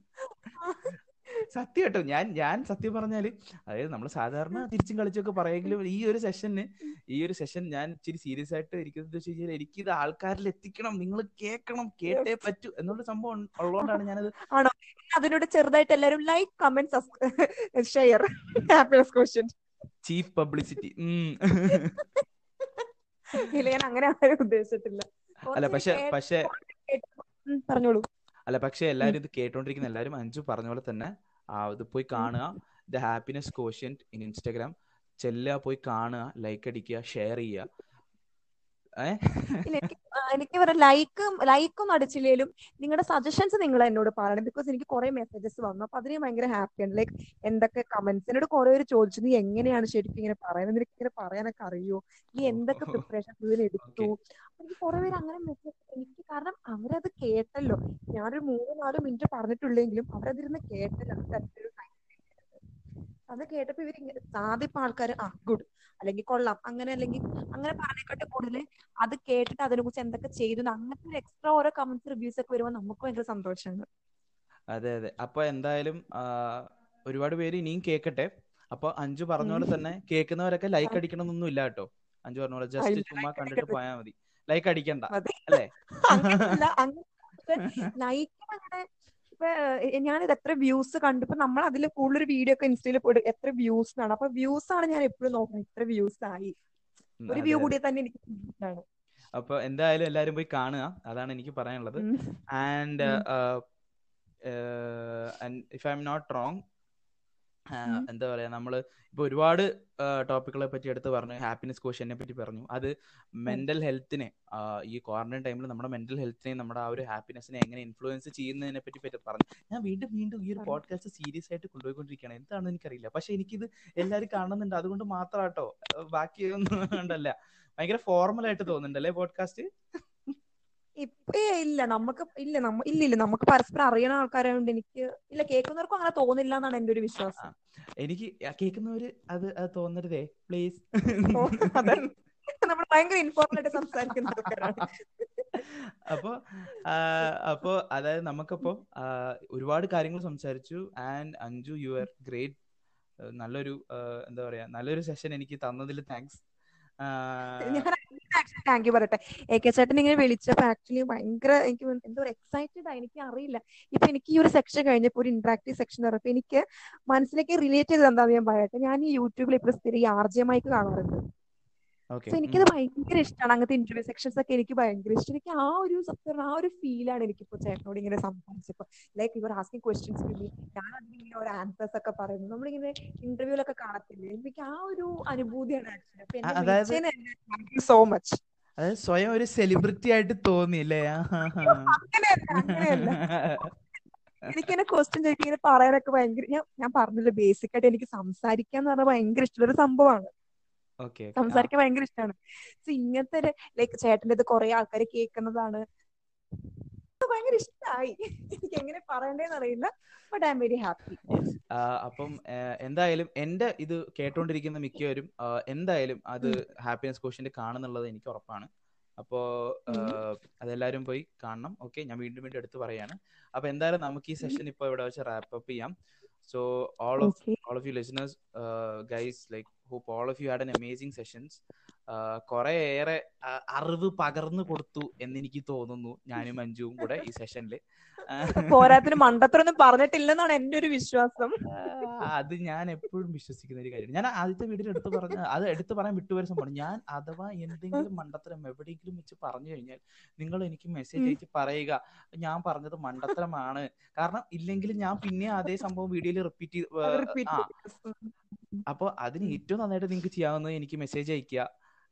സത്യം കേട്ടോ ഞാൻ ഞാൻ സത്യം പറഞ്ഞാൽ അതായത് നമ്മൾ സാധാരണ തിരിച്ചും കളിച്ചൊക്കെ പറയെങ്കിലും ഈ ഒരു സെഷന് ഈ ഒരു സെഷൻ ഞാൻ ഇച്ചിരി സീരിയസ് ആയിട്ട് ഇരിക്കുന്നത് വെച്ച് കഴിഞ്ഞാൽ എനിക്ക് ഇത് ആൾക്കാരിൽ എത്തിക്കണം നിങ്ങൾ കേൾക്കണം കേട്ടേ പറ്റൂ എന്നുള്ള സംഭവം ഉള്ളതുകൊണ്ടാണ് ഞാനത് ആണോ? അതിനോട് ചെറുതായിട്ട് എല്ലാവരും like comment share happiness question cheap publicity ഇല്ല ഞാൻ അങ്ങനെ ആരും ഉദ്ദേശിച്ചിട്ടില്ല. അല്ല പക്ഷെ പക്ഷെ പറഞ്ഞോളൂ. അല്ല പക്ഷെ എല്ലാരും ഇത് കേട്ടോണ്ടിരിക്കുന്ന എല്ലാരും അഞ്ചു പറഞ്ഞ പോലെ തന്നെ ആ ഇത് പോയി കാണുക. The happiness quotient in Instagram. ചെല്ലുക പോയി കാണുക ലൈക്ക് അടിക്കുക ഷെയർ ചെയ്യുക. എനിക്ക് പറയാം ലൈക്കും ലൈക്കും അടിച്ചില്ലേലും നിങ്ങളുടെ സജഷൻസ് നിങ്ങൾ എന്നോട് പറയണം. ബിക്കോസ് എനിക്ക് കുറെ മെസ്സേജസ് വന്നു. അപ്പൊ അതിന് ഭയങ്കര ഹാപ്പിയാണ് ലൈക്ക് എന്തൊക്കെ കമന്റ്സ് എന്നോട് കുറെ പേര് ചോദിച്ചു. നീ എങ്ങനെയാണ് ശരിക്കും ഇങ്ങനെ പറയുന്നത്? നിനക്ക് ഇങ്ങനെ പറയാനൊക്കെ അറിയോ? നീ എന്തൊക്കെ പ്രിപ്പറേഷൻ ഇതിന് എടുത്തു? എനിക്ക് കുറെ പേര് അങ്ങനെ മെസ്സേജ് എനിക്ക് കാരണം അവരത് കേട്ടല്ലോ. ഞാനൊരു മൂന്ന് നാല് മിനിറ്റ് പറഞ്ഞിട്ടുള്ളെങ്കിലും അവരതിരുന്ന് കേട്ടല്ലോ. അത് കേട്ടപ്പോ ഇവർ സാധിപ്പ ആൾക്കാര് ആ ഗുഡ്. അല്ലെങ്കിൽ കൊള്ളാം. അങ്ങനെ അല്ലെങ്കിൽ അങ്ങനെ പറഞ്ഞേക്കാട്ട് കൂടുതൽ അത് കേട്ടിട്ട് അതിനെ കുറിച്ച് എന്തൊക്കെ ചെയ്തു അങ്ങനത്തെ എക്സ്ട്രാ ഓരോ കമന്റ്സ് റിവ്യൂസ് ഒക്കെ വരുമ്പോൾ നമുക്ക് ഭയങ്കര സന്തോഷമാണ് അതെ അതെ. അപ്പൊ എന്തായാലും ഒരുപാട് പേര് ഇനിയും കേക്കട്ടെ. അപ്പൊ അഞ്ചു പറഞ്ഞ പോലെ തന്നെ കേൾക്കുന്നവരൊക്കെ ലൈക്ക് അടിക്കണമെന്നൊന്നും ഇല്ല കേട്ടോ. അഞ്ചു പറഞ്ഞ പോലെ ജസ്റ്റ് ചുമ്മാ കണ്ടിട്ട്. പോയാൽ മതി. ലൈക്ക് അടിക്കണ്ട. അല്ലേ? ലൈക്ക് അങ്ങനെ ഇപ്പൊ ഞാനിത് എത്ര വ്യൂസ് കണ്ടു. ഇപ്പൊ നമ്മൾ അതിൽ കൂടുതൽ വീഡിയോ ഒക്കെ ഇൻസ്റ്റയിൽ പോയിട്ട് എത്ര വ്യൂസ് ആണ് അപ്പൊ വ്യൂസ് ആണ് ഞാൻ എപ്പോഴും നോക്കുന്നത് എത്ര വ്യൂസ് ആയി. ഒരു വ്യൂ കൂടി തന്നെ എനിക്ക് അപ്പൊ എന്തായാലും എല്ലാരും പോയി കാണുക. അതാണ് എനിക്ക് പറയാനുള്ളത്. And. If I'm not wrong. എന്താ പറയാ നമ്മൾ ഇപ്പൊ ഒരുപാട് ടോപ്പിക്കുകളെ പറ്റി എടുത്ത് പറഞ്ഞു. ഹാപ്പിനെസ് ക്വസ്റ്റ്യനെ പറ്റി പറഞ്ഞു. അത് മെന്റൽ ഹെൽത്തിനെ ഈ ക്വാറന്റൈൻ ടൈമിൽ നമ്മുടെ മെന്റൽ ഹെൽത്തിനെ നമ്മുടെ ആ ഒരു ഹാപ്പിനെസിനെ എങ്ങനെ ഇൻഫ്ലുവൻസ് ചെയ്യുന്നതിനെ പറ്റി പറ്റി പറഞ്ഞു. ഞാൻ വീണ്ടും വീണ്ടും ഈ ഒരു പോഡ്കാസ്റ്റ് സീരിയസ് ആയിട്ട് കൊണ്ടുപോയിക്കൊണ്ടിരിക്കുകയാണ്. എന്താണെന്ന് എനിക്കറിയില്ല. പക്ഷെ എനിക്കിത് എല്ലാവരും കാണുന്നുണ്ട്. അതുകൊണ്ട് മാത്രാട്ടോ. ബാക്കി ഒന്നും ഉണ്ടല്ല ഭയങ്കര ഫോർമൽ ആയിട്ട് തോന്നുന്നുണ്ടല്ലേ പോഡ്കാസ്റ്റ് ഇപ്പൊ ഇല്ല. നമുക്ക് ഇല്ല. നമ്മ ഇല്ല ഇല്ല. നമുക്ക് പരസ്പരം അറിയണ ആൾക്കാരായതുകൊണ്ട് എനിക്ക് ഇല്ല കേൾക്കുന്നവർക്കും അങ്ങനെ തോന്നില്ല എന്നാണ് എന്റെ ഒരു വിശ്വാസം. എനിക്ക് കേൾക്കുന്നവര് അത് തോന്നരുതേ. പ്ലീസ് നമ്മൾ ഭയങ്കര ഇൻഫോർമൽ ആയിട്ട് സംസാരിക്കുന്ന ആൾക്കാരാണ്. അപ്പോ അപ്പോ അതായത് നമുക്കപ്പോ ഒരുപാട് കാര്യങ്ങൾ സംസാരിച്ചു. And Anju you are great. നല്ലൊരു എന്താ പറയാ നല്ലൊരു സെഷൻ എനിക്ക് തന്നതിൽ താങ്ക്സ്. ഞാൻ ആക്ച്വലി താങ്ക് യു പറയട്ടെ. എ കെ ചേട്ടൻ ഇങ്ങനെ വിളിച്ചപ്പോ ആക്ച്വലി ഭയങ്കര എനിക്ക് എന്തോ എക്സൈറ്റഡ് ആയി എനിക്ക് അറിയില്ല. ഇപ്പൊ എനിക്ക് ഈ ഒരു സെക്ഷൻ കഴിഞ്ഞപ്പോ ഒരു ഇന്ററാക്റ്റീവ് സെക്ഷൻ പറഞ്ഞപ്പോ എനിക്ക് മനസ്സിലേക്ക് റിലേറ്റ് ചെയ്തത് എന്താണെന്ന് ഞാൻ പറയട്ടെ. ഞാൻ ഈ യൂട്യൂബിൽ ഇപ്പൊ സ്ഥിരം ആർ കാണാറുണ്ട്. സോ എനിക്കത് ഭയങ്കര ഇഷ്ടമാണ് അങ്ങനത്തെ ഇന്റർവ്യൂ സെക്ഷൻസ് ഒക്കെ എനിക്ക് ഭയങ്കര ഇഷ്ടം എനിക്ക് ആ ഒരു സത്യം ആ ഒരു ഫീൽ ഫീലാണ് എനിക്കിപ്പോ ചേട്ടനോട് ഇങ്ങനെ സംസാരിച്ചപ്പോ. Like you're asking questions to me ഞാൻ അതിനിങ്ങനെ ഒരു ആൻസേഴ്സ് ഒക്കെ പറയുന്നു. നമ്മളിങ്ങനെ ഇന്റർവ്യൂലൊക്കെ കാണത്തില്ലേ? എനിക്ക് ആ ഒരു അനുഭൂതിയാണ് ആക്ച്വലി സോ മച്ച് അതായത് സ്വയം ഒരു സെലിബ്രിറ്റി ആയിട്ട് തോന്നിയില്ലേ? എനിക്ക് ക്വസ്റ്റ്യൻ ചോദിക്കാൻ ഇങ്ങനെ പറയാനൊക്കെ ഭയങ്കര ഞാൻ ഞാൻ പറഞ്ഞില്ല ബേസിക് ആയിട്ട് എനിക്ക് സംസാരിക്കാൻ എന്ന് പറഞ്ഞാൽ ഭയങ്കര ഇഷ്ടമുള്ള ഒരു സംഭവമാണ് സംസാരിക്കാൻ ഭയങ്കര ഇഷ്ടമാണ് സോ ഇങ്ങനത്തെ ലൈക്ക് ചേട്ടന്റെ ഇത് കുറെ ആൾക്കാർ കേൾക്കുന്നതാണ്. ഭയങ്കര ഇഷ്ടമായി എനിക്ക് എങ്ങനെ പറയണ്ടേന്ന് അറിയില്ല but I'm very happy അപ്പം എന്തായാലും എന്റെ ഇത് കേട്ടോണ്ടിരിക്കുന്ന മിക്കവരും എന്തായാലും അത് ഹാപ്പിനെസ് ക്വസ്റ്റിന്റെ കാണുന്നുള്ളത് എനിക്ക് ഉറപ്പാണ്. അപ്പോ അതെല്ലാരും പോയി കാണണം. ഓക്കെ ഞാൻ വീണ്ടും വീണ്ടും എടുത്ത് പറയാണ്. അപ്പൊ എന്തായാലും നമുക്ക് ഈ സെഷൻ ഇപ്പൊ ഇവിടെ വെച്ച് റാപ്പ് അപ്പ് ചെയ്യാം. so all of all of you listeners uh, guys like hope all of you had an amazing sessions. കുറെ ഏറെ അറിവ് പകർന്നു കൊടുത്തു എന്ന് എനിക്ക് തോന്നുന്നു ഞാനും മഞ്ജുവും കൂടെ ഈ സെഷനിൽ പോരാത്തിന് മണ്ടത്തരൊന്നും പറഞ്ഞിട്ടില്ലെന്നാണ് എന്റെ ഒരു വിശ്വാസം. അത് ഞാൻ എപ്പോഴും വിശ്വസിക്കുന്ന ഒരു കാര്യം ഞാൻ ആദ്യത്തെ വീഡിയോയിൽ എടുത്തു പറഞ്ഞ അത് എടുത്ത് പറയാൻ വിട്ടുപോയ സംഭവം ഞാൻ അഥവാ എന്തെങ്കിലും മണ്ടത്തരം എവിടെയെങ്കിലും വെച്ച് പറഞ്ഞു കഴിഞ്ഞാൽ നിങ്ങൾ എനിക്ക് മെസ്സേജ് അയച്ച് പറയുക ഞാൻ പറഞ്ഞത് മണ്ടത്തരമാണ്. കാരണം ഇല്ലെങ്കിൽ ഞാൻ പിന്നെ അതേ സംഭവം വീഡിയോയിൽ റിപ്പീറ്റ് ചെയ്ത് അപ്പൊ അതിന് ഏറ്റവും നന്നായിട്ട് നിങ്ങൾക്ക് ചെയ്യാവുന്നത് എനിക്ക് മെസ്സേജ് അയക്കുക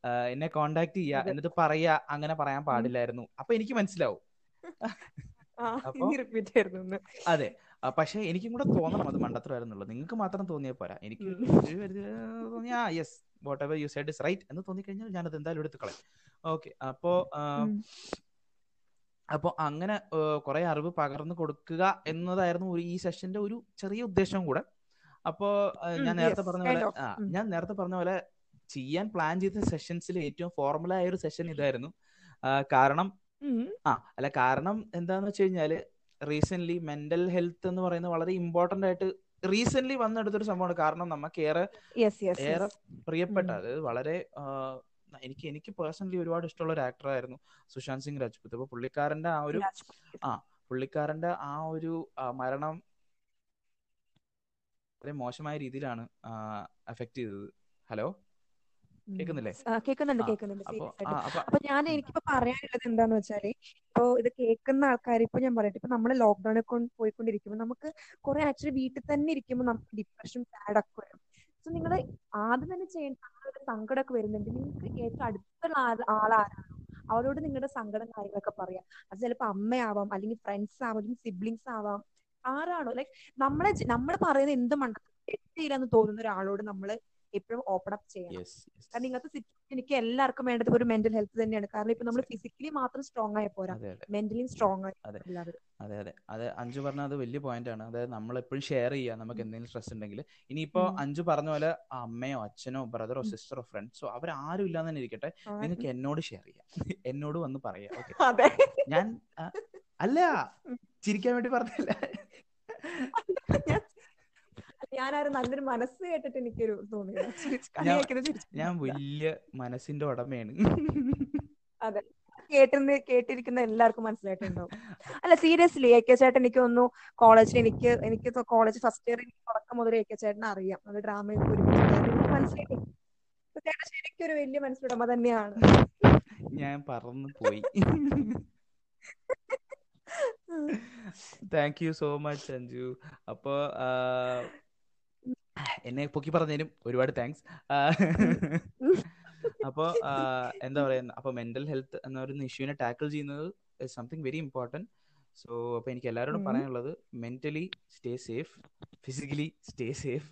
എന്നെ കോണ്ടാക്ട് ചെയ്യാ എന്നിട്ട് പറയാ അങ്ങനെ പറയാൻ പാടില്ലായിരുന്നു. അപ്പൊ എനിക്ക് മനസ്സിലാവും. അതെ. പക്ഷെ എനിക്കും കൂടെ തോന്നണം അത് മണ്ടത്തരമായിരുന്നുള്ളത് നിങ്ങൾക്ക് മാത്രം തോന്നിയാൽ പോരാ. എനിക്ക് തോന്നിയാ yes what ever you side is right എന്ന് തോന്നിക്കഴിഞ്ഞാൽ ഞാനത് എന്തായാലും എടുത്ത് കളയും. ഓക്കെ അപ്പോ അപ്പോൾ. അങ്ങനെ കുറെ അറിവ് പകർന്നു കൊടുക്കുക എന്നതായിരുന്നു ഒരു ഈ സെഷന്റെ ഒരു ചെറിയ ഉദ്ദേശം കൂടെ. അപ്പോ ഞാൻ നേരത്തെ പറഞ്ഞ പോലെ ഞാൻ നേരത്തെ പറഞ്ഞ പോലെ ചെയ്യാൻ പ്ലാൻ ചെയ്ത സെഷൻസിൽ ഏറ്റവും ഫോർമുല ആയ ഒരു സെഷൻ ഇതായിരുന്നു കാരണം. ആ അല്ല കാരണം എന്താന്ന് വെച്ച് കഴിഞ്ഞാൽ റീസെന്റ് മെന്റൽ ഹെൽത്ത് എന്ന് പറയുന്നത് വളരെ ഇമ്പോർട്ടന്റ് ആയിട്ട് റീസെന്റ് വന്നെടുത്തൊരു സംഭവമാണ് കാരണം നമുക്ക് ഏറെ Yes, yes, ഏറെ. പ്രിയപ്പെട്ട. അതായത് വളരെ എനിക്ക് എനിക്ക് പേഴ്സണലി ഒരുപാട് ഇഷ്ടമുള്ള ഒരു ആക്ടർ ആയിരുന്നു സുശാന്ത് സിംഗ് രാജ്പുത് അപ്പൊ പുള്ളിക്കാരന്റെ ആ ഒരു. ആ പുള്ളിക്കാരന്റെ ആ ഒരു മരണം വളരെ മോശമായ രീതിയിലാണ് അഫക്ട് ചെയ്തത് ഹലോ. കേൾക്കുന്നില്ലേ കേൾക്കുന്നുണ്ട് കേൾക്കുന്നുണ്ട് അപ്പൊ ഞാൻ എനിക്കിപ്പോ പറയാനുള്ളത് എന്താന്ന് വെച്ചാൽ ഇപ്പൊ ഇത് കേൾക്കുന്ന ആൾക്കാർ ഇപ്പൊ ഞാൻ പറയട്ടെ ഇപ്പൊ നമ്മൾ ലോക്ക്ഡൌണിൽ കൊണ്ട് പോയിക്കൊണ്ടിരിക്കുമ്പോൾ നമുക്ക് കുറെ ആക്ച്വലി വീട്ടിൽ തന്നെ ഇരിക്കുമ്പോൾ നമുക്ക് ഡിപ്രഷൻ സാഡ് ഒക്കെ വരും. സോ നിങ്ങൾ ആദ്യം തന്നെ ചെയ്യേണ്ട നിങ്ങളുടെ സങ്കടമൊക്കെ വരുന്നുണ്ട്. നിങ്ങൾക്ക് ഏറ്റവും അടുത്തുള്ള ആളാരാണോ? അവരോട് നിങ്ങളുടെ സങ്കടം കാര്യങ്ങളൊക്കെ പറയാം. അത് ചിലപ്പോൾ അമ്മയാവാം അല്ലെങ്കിൽ ഫ്രണ്ട്സ് ആവാം അല്ലെങ്കിൽ സിബ്ലിങ്സ് ആവാം. ആരാണോ? ലൈക് നമ്മളെ നമ്മൾ പറയുന്ന എന്ത് മണ്ടത്തിലും തെറ്റിയില്ലെന്ന് തോന്നുന്ന ഒരാളോട് നമ്മൾ എപ്പോഴും ഓപ്പൺ അപ്പ് ചെയ്യണം. കാരണം ഇങ്ങനത്തെ സിറ്റുവേഷൻ എനിക്ക് എല്ലാവർക്കും വേണ്ടത് ഒരു മെന്റൽ ഹെൽത്ത് തന്നെയാണ്. കാരണം ഇപ്പൊ നമ്മൾ ഫിസിക്കലി മാത്രം സ്ട്രോങ് ആയ പോരാ. മെന്റലി സ്ട്രോങ് ആയി അതെ. എല്ലാവരും. അതെ അതെ. അതെ അഞ്ചു പറഞ്ഞ അത് വലിയ പോയിന്റ് ആണ്. അതായത് നമ്മൾ എപ്പോഴും ഷെയർ ചെയ്യുക നമുക്ക് എന്തെങ്കിലും സ്ട്രെസ് ഉണ്ടെങ്കിൽ. ഇനിയിപ്പോ. അഞ്ചു പറഞ്ഞ പോലെ അമ്മയോ അച്ഛനോ ബ്രദറോ സിസ്റ്ററോ ഫ്രണ്ട്സോ അവരാരും ഇല്ലാന്ന് തന്നെ ഇരിക്കട്ടെ. നിങ്ങൾക്ക് എന്നോട് ഷെയർ ചെയ്യാം. എന്നോട് വന്ന് പറയാം. ഞാൻ അല്ല. ചിരിക്കാൻ വേണ്ടി പറഞ്ഞില്ല. ഞാൻ- ഞാനൊരു നല്ലൊരു മനസ്സ് കേട്ടിട്ട് എനിക്കൊരു ചിരിച്ച് ഞാൻ- വലിയ മനസ്സിന്റെ ഉടമയാണ്. അതെ. കേട്ടിരുന്ന് കേട്ടിരിക്കുന്ന എല്ലാവർക്കും മനസ്സിലായിട്ടുണ്ടാവും അല്ല സീരിയസ്ലി എ കെ ചേട്ടൻ എനിക്ക് തോന്നുന്നു കോളേജിൽ എനിക്ക് എനിക്ക് കോളേജ് ഫസ്റ്റ് ഇയർ തുടക്കം മുതൽ എ കെ ചേട്ടനെ അറിയാം. അത് ഡ്രാമയിൽ ഒരുമിച്ച് എനിക്ക് മനസ്സിലായി ചേട്ടൻ ശരിക്കും ഒരു വലിയ മനസ്സിലുടമ തന്നെയാണ്. ഞാൻ പറന്നു പോയി. Thank you so much Anju അപ്പോ ആ, എന്നെ പൊക്കി പറഞ്ഞതിനും ഒരുപാട് താങ്ക്സ് അപ്പോ എന്താ പറയുക അപ്പൊ മെന്റൽ ഹെൽത്ത് എന്ന ഒരു ഇഷ്യൂവിനെ ടാക്കിൾ ചെയ്യുന്നത് സംതിങ് വെരി ഇമ്പോർട്ടന്റ് സോ അപ്പൊ എനിക്ക് എല്ലാവരോടും. പറയാനുള്ളത് mentally stay safe physically stay safe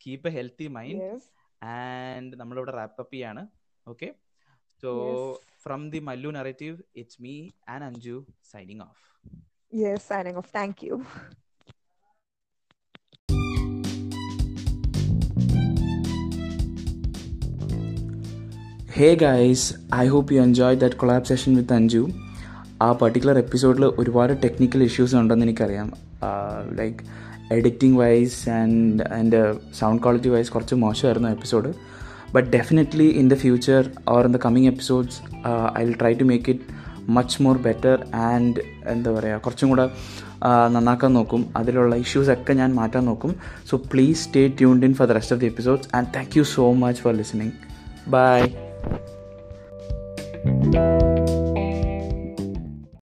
keep a healthy mind. And നമ്മളിവിടെ റാപ്പപ്പ് ചെയ്യാണ്. Okay so from the Mallu narrative it's me and Anju signing off yes signing off thank you. Hey guys I hope you enjoy that collab session with Anju ആ particular എപ്പിസോഡിൽ ഒരുപാട് technical issues ഉണ്ടെന്ന് എനിക്കറിയാം. Like editing wise and എന്റെ sound quality wise കുറച്ച് മോശമായിരുന്നു episode but definitely in the future or in the coming episodes I will try to make it much more better and എന്താ പറയുക കുറച്ചും കൂടെ നന്നാക്കാൻ നോക്കും. അതിലുള്ള ഇഷ്യൂസ് ഒക്കെ ഞാൻ മാറ്റാൻ നോക്കും. So please stay tuned in for the rest of the episodes and thank you so much for listening bye thank you